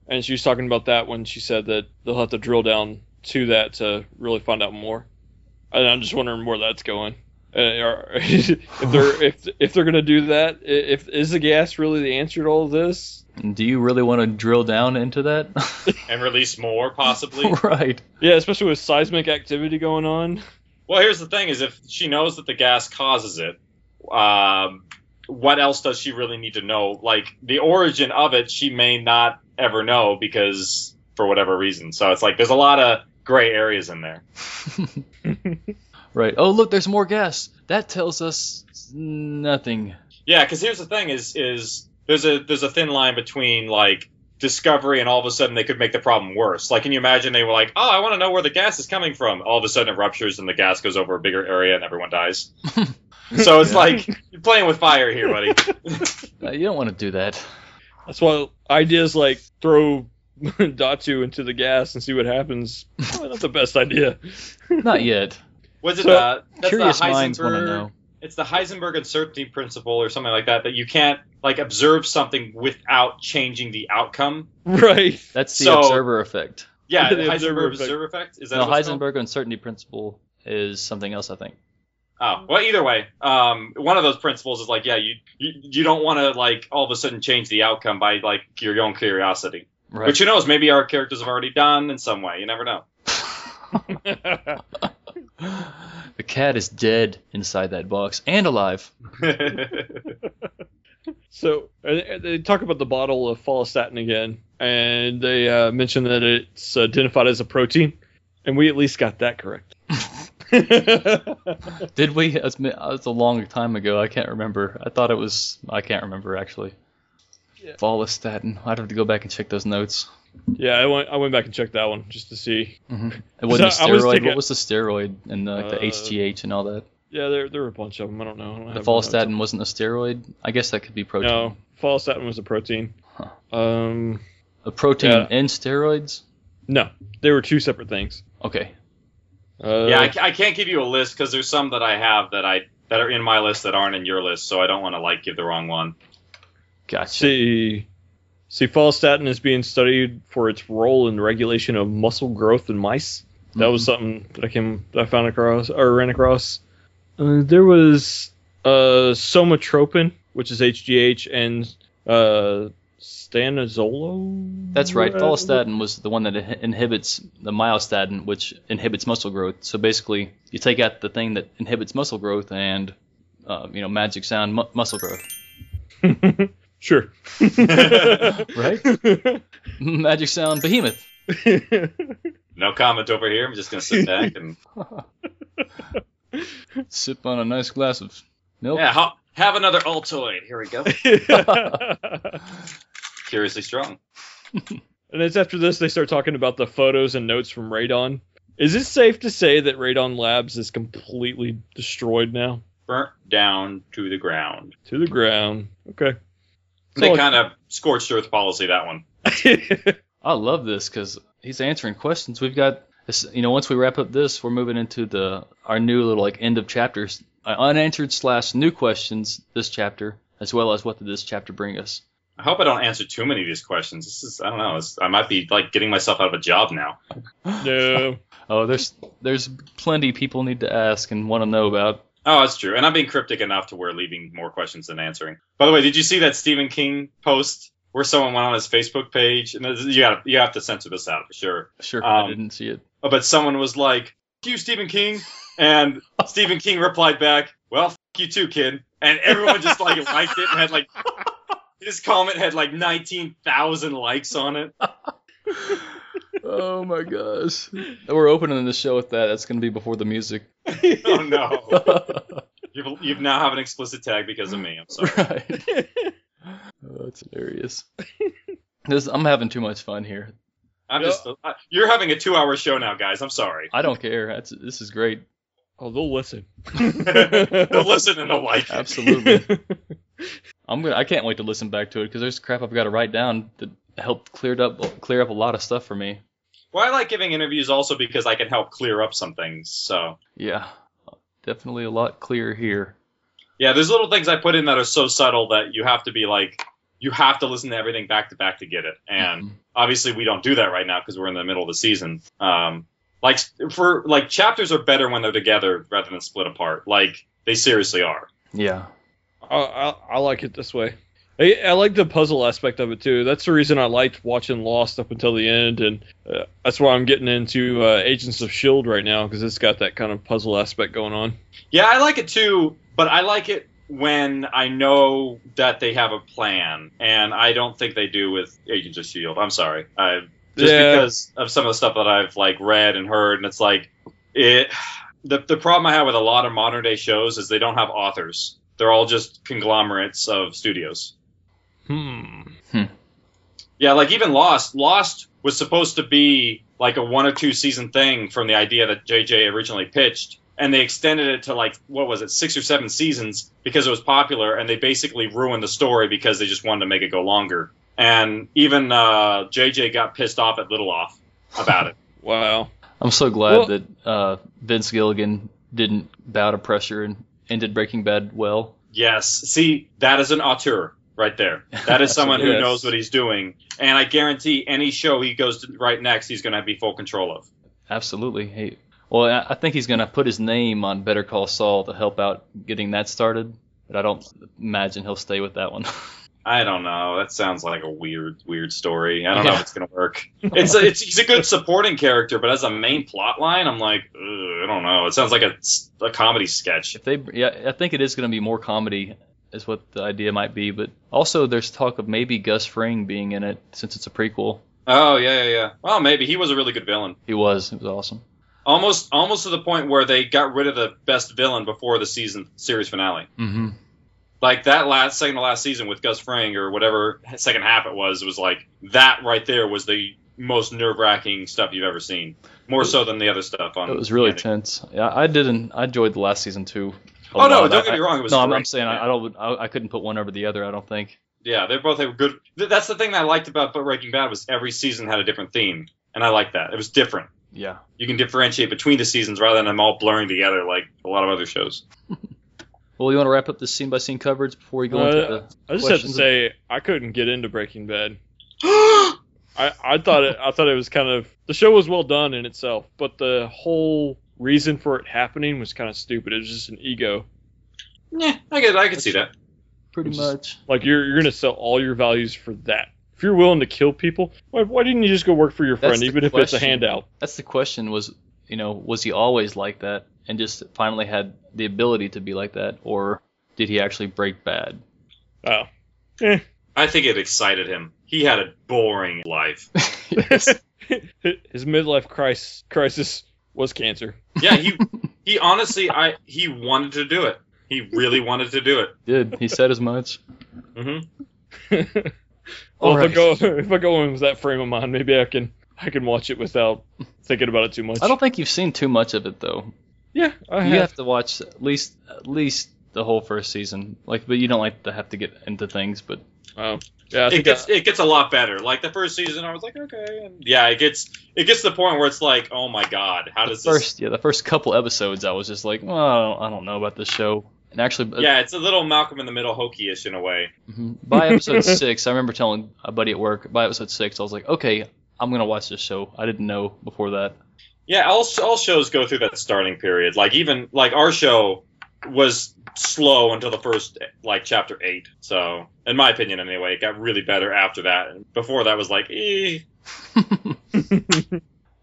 and she was talking about that when she said that they'll have to drill down to that to really find out more. And I'm just wondering where that's going. Uh, if they're if if they're gonna do that, if is the gas really the answer to all of this? Do you really want to drill down into that? and release more possibly. right. Yeah, especially with seismic activity going on. Well, here's the thing: is if she knows that the gas causes it, um, what else does she really need to know? Like the origin of it, she may not ever know because for whatever reason. So it's like there's a lot of gray areas in there. right. Oh look, there's more gas. That tells us nothing. Yeah, because here's the thing: is is there's a there's a thin line between like discovery and all of a sudden they could make the problem worse. Like, can you imagine they were like, oh, I want to know where the gas is coming from. All of a sudden it ruptures and the gas goes over a bigger area and everyone dies. so it's like you're playing with fire here, buddy. Uh, you don't want to do that. That's why ideas like throw Datu into the gas and see what happens. Probably not the best idea. Not yet. Was it So, uh, that's Curious minds want to know. It's the Heisenberg uncertainty principle or something like that that you can't like observe something without changing the outcome. Right. That's the So- observer effect. Yeah, The the observer Heisenberg effect. observer effect. Is that No, what it's called? Heisenberg uncertainty principle is something else, I think. Oh well, either way, um, one of those principles is like, yeah, you you, you don't want to like all of a sudden change the outcome by like your own curiosity. Right. Which who knows? Maybe our characters have already done in some way. You never know. the cat is dead inside that box and alive. So uh, they talk about the bottle of follistatin again, and they uh, mention that it's identified as a protein, and we at least got that correct. Did we? Mi- a long time ago. I can't remember. I thought it was. I can't remember actually. Yeah. Follistatin. I'd have to go back and check those notes. Yeah, I went I went back and checked that one just to see. hmm It wasn't a So I was steroid. thinking- what was the steroid and the, like the Uh, HGH and all that? Yeah, there there were a bunch of them. I don't know. I don't The have notes. follistatin wasn't a steroid. I guess that could be protein. No, follistatin was a protein. Huh. Um, A protein Yeah. and steroids. no, they were two separate things. Okay. Uh, yeah, I, I can't give you a list because there's some that I have that I that are in my list that aren't in your list, so I don't want to like give the wrong one. Gotcha. see. See, follistatin is being studied for its role in the regulation of muscle growth in mice. That was something that I came that I found across or ran across. Uh, there was uh, somatropin, which is HGH, and uh, stanozolol. That's right. Follistatin was the one that inhibits the myostatin, which inhibits muscle growth. So basically, you take out the thing that inhibits muscle growth, and uh, you know, magic sound mu- muscle growth. sure. Right? magic sound behemoth. No comment over here. I'm just gonna sit back and Sip on a nice glass of milk. yeah, ha- have another Altoid. Here we go. Curiously strong. And it's after this they start talking about the photos and notes from Radon. Is it safe to say that Radon Labs is completely destroyed now? Burnt down to the ground. To the ground. Okay. They So- kind of scorched earth policy that one. I love this because he's answering questions. We've got this, you know, once we wrap up this, we're moving into the our new little like end of chapters, uh, unanswered slash new questions this chapter, as well as what did this chapter bring us. I hope I don't answer too many of these questions. This is I don't know. I might be like getting myself out of a job now. no. Oh, there's there's plenty people need to ask and want to know about. Oh, that's true. And I'm being cryptic enough to where leaving more questions than answering. By the way, did you see that Stephen King post where someone went on his Facebook page? And you got you have to censor this out for sure. Sure, I Um, didn't see it. Uh, But someone was like, "F you, Stephen King," and Stephen King replied back, "Well, f you too, kid." And everyone just like liked it and had like his comment had like 19,000 likes on it. Oh my gosh, we're opening the show with that. That's gonna be before the music. Oh no! You've, you've now have an explicit tag because of me. I'm sorry. right. Oh, that's hilarious. This, I'm having too much fun here. I'm just uh, you're having a two-hour show now, guys. I'm sorry. I don't care. That's, this is great. Oh, they'll listen. They'll listen and they'll like it. Absolutely. I'm gonna. I can't wait to listen back to it because there's crap I've got to write down that helped cleared up clear up a lot of stuff for me. Well, I like giving interviews also because I can help clear up some things. So Yeah, definitely a lot clearer here. yeah, there's little things I put in that are so subtle that you have to be like, you have to listen to everything back to back to get it. And Mhm. obviously, we don't do that right now because we're in the middle of the season. Um, like for like chapters are better when they're together rather than split apart. Like they seriously are. Yeah. I, I, I like it this way. I, I like the puzzle aspect of it too. That's the reason I liked watching Lost up until the end, and uh, that's why I'm getting into uh, Agents of Shield right now because it's got that kind of puzzle aspect going on. Yeah, I like it too, but I like it when I know that they have a plan, and I don't think they do with Agents of Shield. I'm sorry, I, just Yeah. because of some of the stuff that I've like read and heard, and it's like it. The the problem I have with a lot of modern day shows is they don't have authors. They're all just conglomerates of studios. Hmm. Yeah, like even Lost. Lost was supposed to be like a one or two season thing from the idea that JJ originally pitched, and they extended it to like what was it, six or seven seasons because it was popular, and they basically ruined the story because they just wanted to make it go longer. And even uh, JJ got pissed off at Lindelof about it. Wow. I'm so glad Well- that uh, Vince Gilligan didn't bow to pressure and ended Breaking Bad well. Yes, see, that is an auteur right there. That is someone who knows what he's doing, and I guarantee any show he goes to right next, he's going to be full control of. Absolutely. Hey, well, I I think he's going to put his name on Better Call Saul to help out getting that started, but I don't imagine he'll stay with that one. I don't know. That sounds like a weird, weird story. I don't know if it's gonna work. It's, a, it's he's a good supporting character, but as a main plot line, I'm like, I don't know. It sounds like a, a comedy sketch. if they, yeah, I think it is going to be more comedy, is what the idea might be. But also, there's talk of maybe Gus Fring being in it since it's a prequel. Oh yeah, yeah, yeah. Well, maybe he was a really good villain. He was. It was awesome. Almost, almost to the point where they got rid of the best villain before the season series finale. Mm-hmm. Like that last second to last season with Gus Fring or whatever second half it was, it was like that right there was the most nerve wracking stuff you've ever seen. More so than the other stuff on. It was really tense. Yeah, I didn't. I enjoyed the last season too. A Oh no, don't get me wrong. It was no, I'm, great. I'm saying I, I don't. I, I couldn't put one over the other. I don't think. Yeah, they both have good. That's the thing that I liked about Breaking Bad was every season had a different theme, and I liked that. It was different. Yeah. You can differentiate between the seasons rather than them all blurring together like a lot of other shows. Well, you want to wrap up this scene by scene coverage before we go Uh, into the. I just have to say I couldn't get into Breaking Bad. I, I thought it I thought it was kind of the show was well done in itself, but the whole reason for it happening was kind of stupid. It was just an ego. Yeah, I could I could see that. Pretty much. Like you're you're gonna sell all your values for that. If you're willing to kill people, why, why didn't you just go work for your friend, the even if it's a handout? That's the question. Was you know was he always like that and just finally had the ability to be like that, or did he actually break bad? Oh, eh. I think it excited him. He had a boring life. yes. His midlife crisis crisis was cancer. Yeah, he he honestly I he wanted to do it. He really wanted to do it. Did he said as much? Mm-hmm. well, Alright. if I go if I go in with that frame of mind, maybe I can I can watch it without thinking about it too much. I don't think you've seen too much of it though. Yeah, I You have. have to watch at least at least the whole first season. Like, but you don't like to have to get into things. But Oh, yeah, It gets I, it gets a lot better. Like the first season, I was like, okay, and yeah, it gets it gets to the point where it's like, oh my god, how the does this? first, yeah, the first couple episodes, I was just like, well, I don't, I don't know about this show. And actually, uh, Yeah, it's a little Malcolm in the Middle hokey-ish in a way. mhm. by episode six, I remember telling a buddy at work. By episode six, I was like, okay, I'm gonna watch this show. I didn't know before that. Yeah, all all shows go through that starting period. Like even like our show was slow until the first like chapter eight. So in my opinion, anyway, it got really better after that. And before that was like, eh.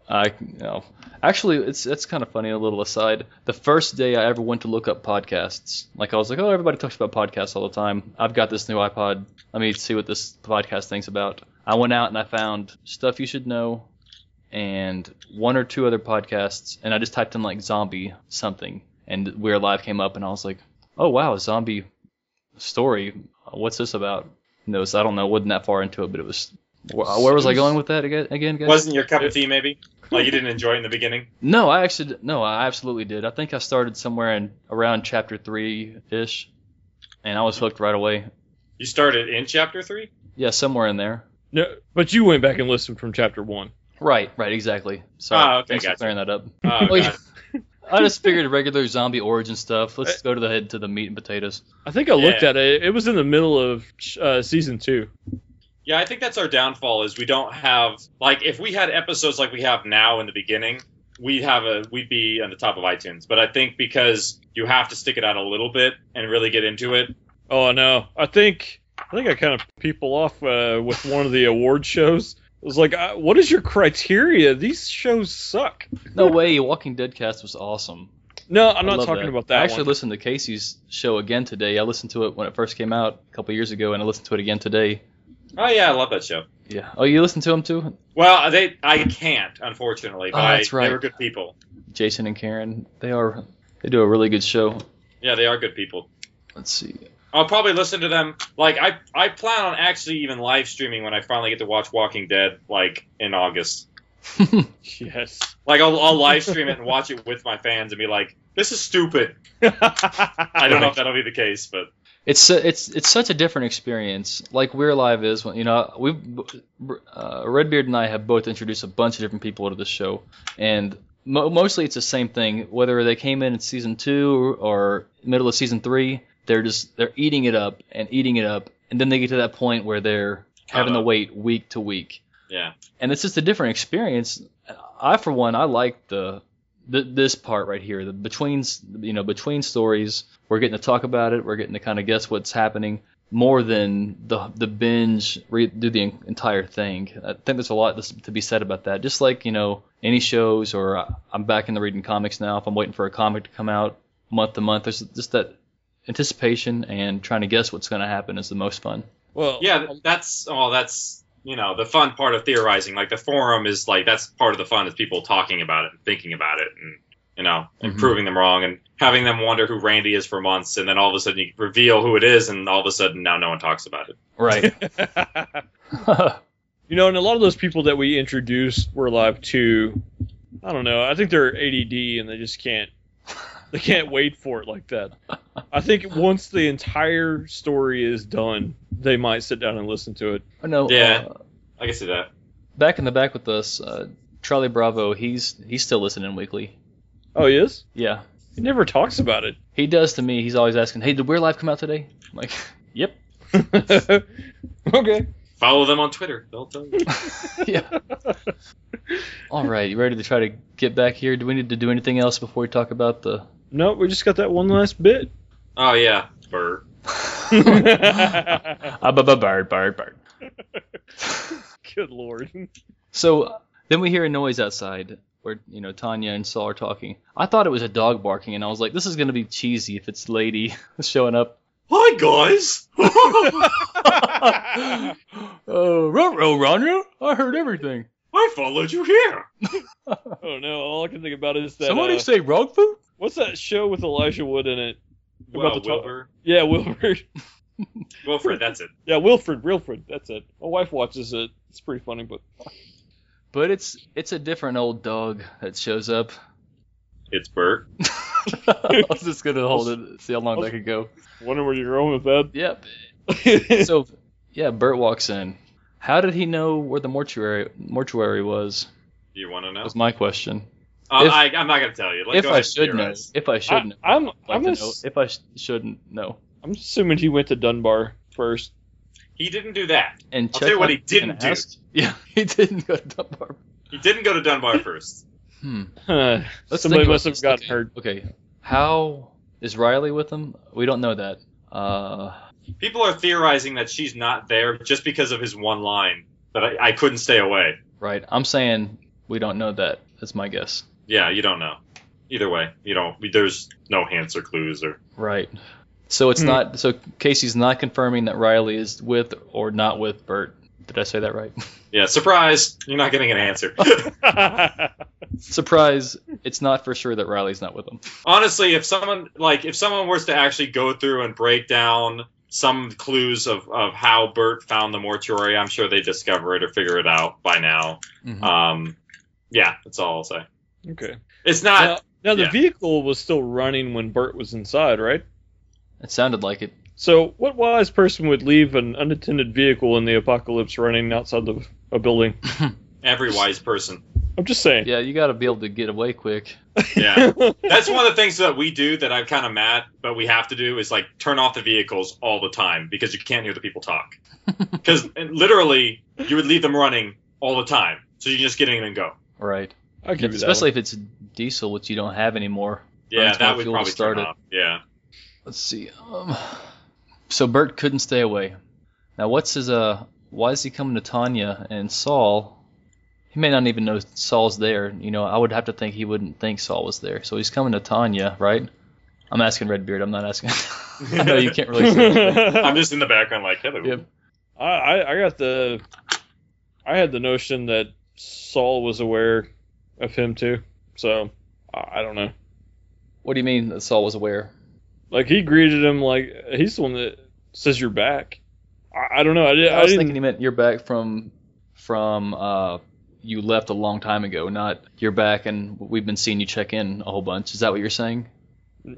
I, you know, actually, it's it's kind of funny. A little aside: the first day I ever went to look up podcasts, like I was like, oh, everybody talks about podcasts all the time. I've got this new iPod. Let me see what this podcast thing's about. I went out and I found stuff you should know, and one or two other podcasts, and I just typed in like zombie something, and We're Alive came up, and I was like, oh wow, zombie story. What's this about? No, so I don't know. wasn't that far into it, but it was. Where, where was I going with that again? Again, guys? Wasn't your cup of tea maybe? Like you didn't enjoy it in the beginning? No, I actually no, I absolutely did. I think I started somewhere in around chapter three ish, and I was hooked right away. You started in chapter three. Yeah, somewhere in there. no, but you went back and listened from chapter one. Right, right, exactly. Sorry, Ah, okay, thanks for clearing that up. Oh, Oh, yeah. God. I just figured regular zombie origin stuff. Let's go to the head to the meat and potatoes. I think I looked Yeah. at it. It was in the middle of uh, season two. Yeah, I think that's our downfall is we don't have like if we had episodes like we have now in the beginning, we'd have a we'd be on the top of iTunes. But I think because you have to stick it out a little bit and really get into it. Oh no, I think I think I kind of people off uh, with one of the award shows. It was like, uh, what is your criteria? These shows suck. No way, Walking Dead cast was awesome. No, I'm I not talking that. about that I actually one. listened to Casey's show again today. I listened to it when it first came out a couple years ago, and I listened to it again today. Oh yeah, I love that show. Yeah. Oh, you listened to him too? Well, they I can't unfortunately. Oh, that's right. They were good people. Jason and Karen. They are. They do a really good show. Yeah, they are good people. Let's see. I'll probably listen to them. Like I, I plan on actually even live streaming when I finally get to watch Walking Dead, like in August. Yes. Like I'll, I'll live stream it and watch it with my fans and be like, "This is stupid." I don't know if that'll be the case, but It's it's it's such a different experience. Like We're Alive is, when you know, we uh, Redbeard and I have both introduced a bunch of different people to the show, and mo- mostly it's the same thing. Whether they came in in season two or middle of season three, they're just they're eating it up and eating it up, and then they get to that point where they're having to wait week to week. yeah. and it's just a different experience. I, for one, I like the, the this part right here, the between you know between stories. We're getting to talk about it. We're getting to kind of guess what's happening more than the the binge read do the entire thing. I think there's a lot to be said about that. Just like you know any shows, or I'm back in the reading comics now. If I'm waiting for a comic to come out month to month, there's just that anticipation and trying to guess what's going to happen is the most fun. well, Yeah, that's oh, that's you know the fun part of theorizing. Like the forum is like that's part of the fun is people talking about it and thinking about it and you know and Mhm. proving them wrong and having them wonder who Randy is for months and then all of a sudden you reveal who it is and all of a sudden now no one talks about it. Right. you know, and a lot of those people that we introduced We're Alive to. I don't know. I think they're ADD and they just can't. They can't wait for it like that. I think once the entire story is done, they might sit down and listen to it. I know. Yeah. uh, I can see that. back in the back with us, uh, Charlie Bravo, he's he's still listening weekly. Oh, he is? Yeah, He never talks about it. he does to me. He's always asking, "Hey, did We're Alive come out today?" I'm like, "Yep." okay. Follow them on Twitter. They'll tell you. yeah. All right, you ready to try to get back here? Do we need to do anything else before we talk about the? No, we just got that one last bit. Oh yeah, Bert. Ah, bu- bu- bird, bird, bird. Good lord. So then we hear a noise outside where you know Tanya and Saul are talking. I thought it was a dog barking, and I was like, "This is gonna be cheesy if it's Lady showing up." Hi guys. Oh, Roro, Ronro, I heard everything. I followed you here. Oh no, all I can think about is that. Somebody uh, say wrong food? what's that show with Elijah Wood in it? Well, About the to- Wilbur. Yeah, Wilfred. Wilfred, that's it. Yeah, Wilfred, Wilfred. That's it. My wife watches it. It's pretty funny, but But it's it's a different old dog that shows up. It's Bert. I was just gonna hold it, see how long that could go. wonder where you're going with that. Yep. So, yeah, Bert walks in. How did he know where the mortuary mortuary was? You want to know? Was my question. Uh, if- I, I'm not gonna tell you. Like, if go I ahead, should know, if I should I, know, I'm I'd I'm, like to ass- know. If I shouldn't know, I'm assuming he went to Dunbar first. He didn't do that. and I'll tell you what he didn't do. ask- Yeah, he didn't go to Dunbar. He didn't go to Dunbar first. Hmm. Huh. Somebody must have this. gotten okay. hurt. Okay, how is Riley with him? We don't know that. Uh, People are theorizing that she's not there just because of his one line that I, I couldn't stay away. right. I'm saying we don't know that. That's my guess. Yeah, you don't know. Either way, you don't. There's no hints or clues or. Right. So it's Hmm. not. So Casey's not confirming that Riley is with or not with Bert. Did I say that right? Yeah, surprise! You're not getting an answer. Surprise! It's not for sure that Riley's not with him. Honestly, if someone like if someone was to actually go through and break down some clues of, of how Bert found the mortuary, I'm sure they discover it or figure it out by now. Mhm. Um, yeah, that's all I'll say. Okay. It's not. Now, now the yeah. vehicle was still running when Bert was inside, right? It sounded like it. So, what wise person would leave an unattended vehicle in the apocalypse running outside of a building? Every wise person. I'm just saying. Yeah, you got to be able to get away quick. Yeah. That's one of the things that we do that I'm kind of mad, but we have to do is like turn off the vehicles all the time because you can't hear the people talk. Because literally, you would leave them running all the time, so you can just get in and go. Right. I'll give you that. Especially if it's diesel, which you don't have anymore. Yeah, Burns that would probably start turn it. off. Yeah. Let's see. Um, so Bert couldn't stay away. Now, what's his uh? Why is he coming to Tanya and Saul? He may not even know Saul's there. You know, I would have to think he wouldn't think Saul was there. So he's coming to Tanya, right? I'm asking Redbeard. I'm not asking. I know you can't really. See I'm just in the background like, hello. Yep. I, I I got the I had the notion that Saul was aware of him too. So I, I don't know. What do you mean that Saul was aware? Like he greeted him like he's the one that says you're back. I, I don't know. I, did, I I, was didn't. thinking he meant you're back from from uh you left a long time ago, not you're back and we've been seeing you check in a whole bunch. Is that what you're saying?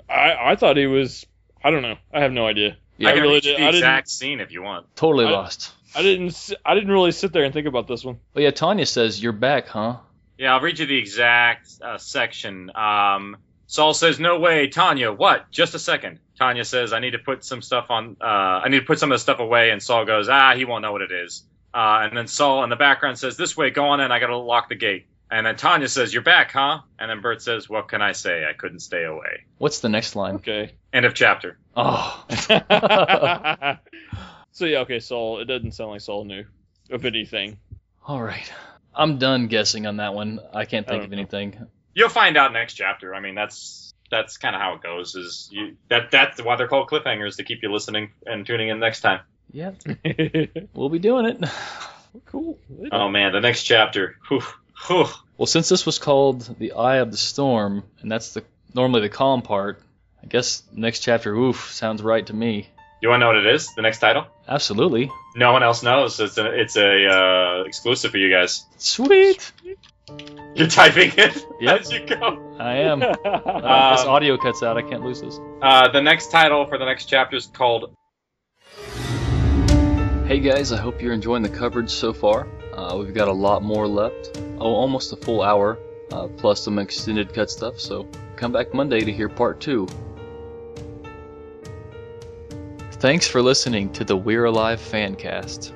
I I thought he was. I don't know. I have no idea. Yeah, I I can really read did- the I didn't- exact scene if you want. totally I- lost. I didn't. I didn't really sit there and think about this one. Well, yeah, Tanya says you're back, huh? Yeah, I'll read you the exact uh, section. Um, Saul says, "No way, Tanya. What? Just a second. Tanya says, "I need to put some stuff on. Uh, I need to put some of the stuff away." And Saul goes, "Ah, he won't know what it is." Uh, and then Saul in the background says, "This way. Go on in. I gotta lock the gate." And then Tanya says, "You're back, huh?" And then Bert says, "What can I say? I couldn't stay away." What's the next line? Okay. End of chapter. Oh. so yeah. Okay. Saul. It doesn't sound like Saul knew of anything. All right. I'm done guessing on that one. I can't think don't of know. anything. You'll find out next chapter. I mean, that's that's kind of how it goes. Is you that that's why they're called cliffhangers to keep you listening and tuning in next time. Yeah, we'll be doing it. cool. Oh man, the next chapter. Whew, whew. Well, since this was called the Eye of the Storm, and that's the normally the calm part, I guess next chapter, oof, sounds right to me. You want to know what it is? The next title? Absolutely. No one else knows. It's a it's a uh, exclusive for you guys. Sweet. You're typing it Yep. as you go. I am. Uh, Um, this audio cuts out. I can't lose this. Uh, the next title for the next chapter is called Hey guys, I hope you're enjoying the coverage so far. Uh, we've got a lot more left. Oh, almost a full hour, uh, plus some extended cut stuff. So come back Monday to hear part two. Thanks for listening to the We're Alive Fancast.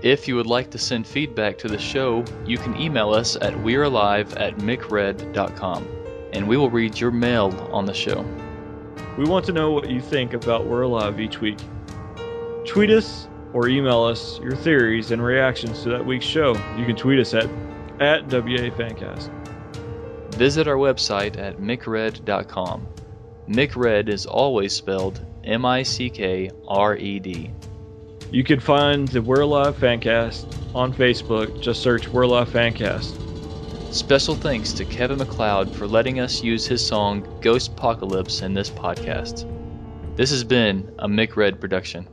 If you would like to send feedback to the show, you can email us at we'realive at mickred.com, and we will read your mail on the show. We want to know what you think about We're Alive each week. Tweet us or email us your theories and reactions to that week's show. You can tweet us at, at WA Fancast. Visit our website at MickRed.com. MickRed is always spelled M I C K R E D. You can find the We're Alive Fancast on Facebook. Just search We're Alive Fancast. Special thanks to Kevin MacLeod for letting us use his song Ghostpocalypse in this podcast. This has been a Mick Red production.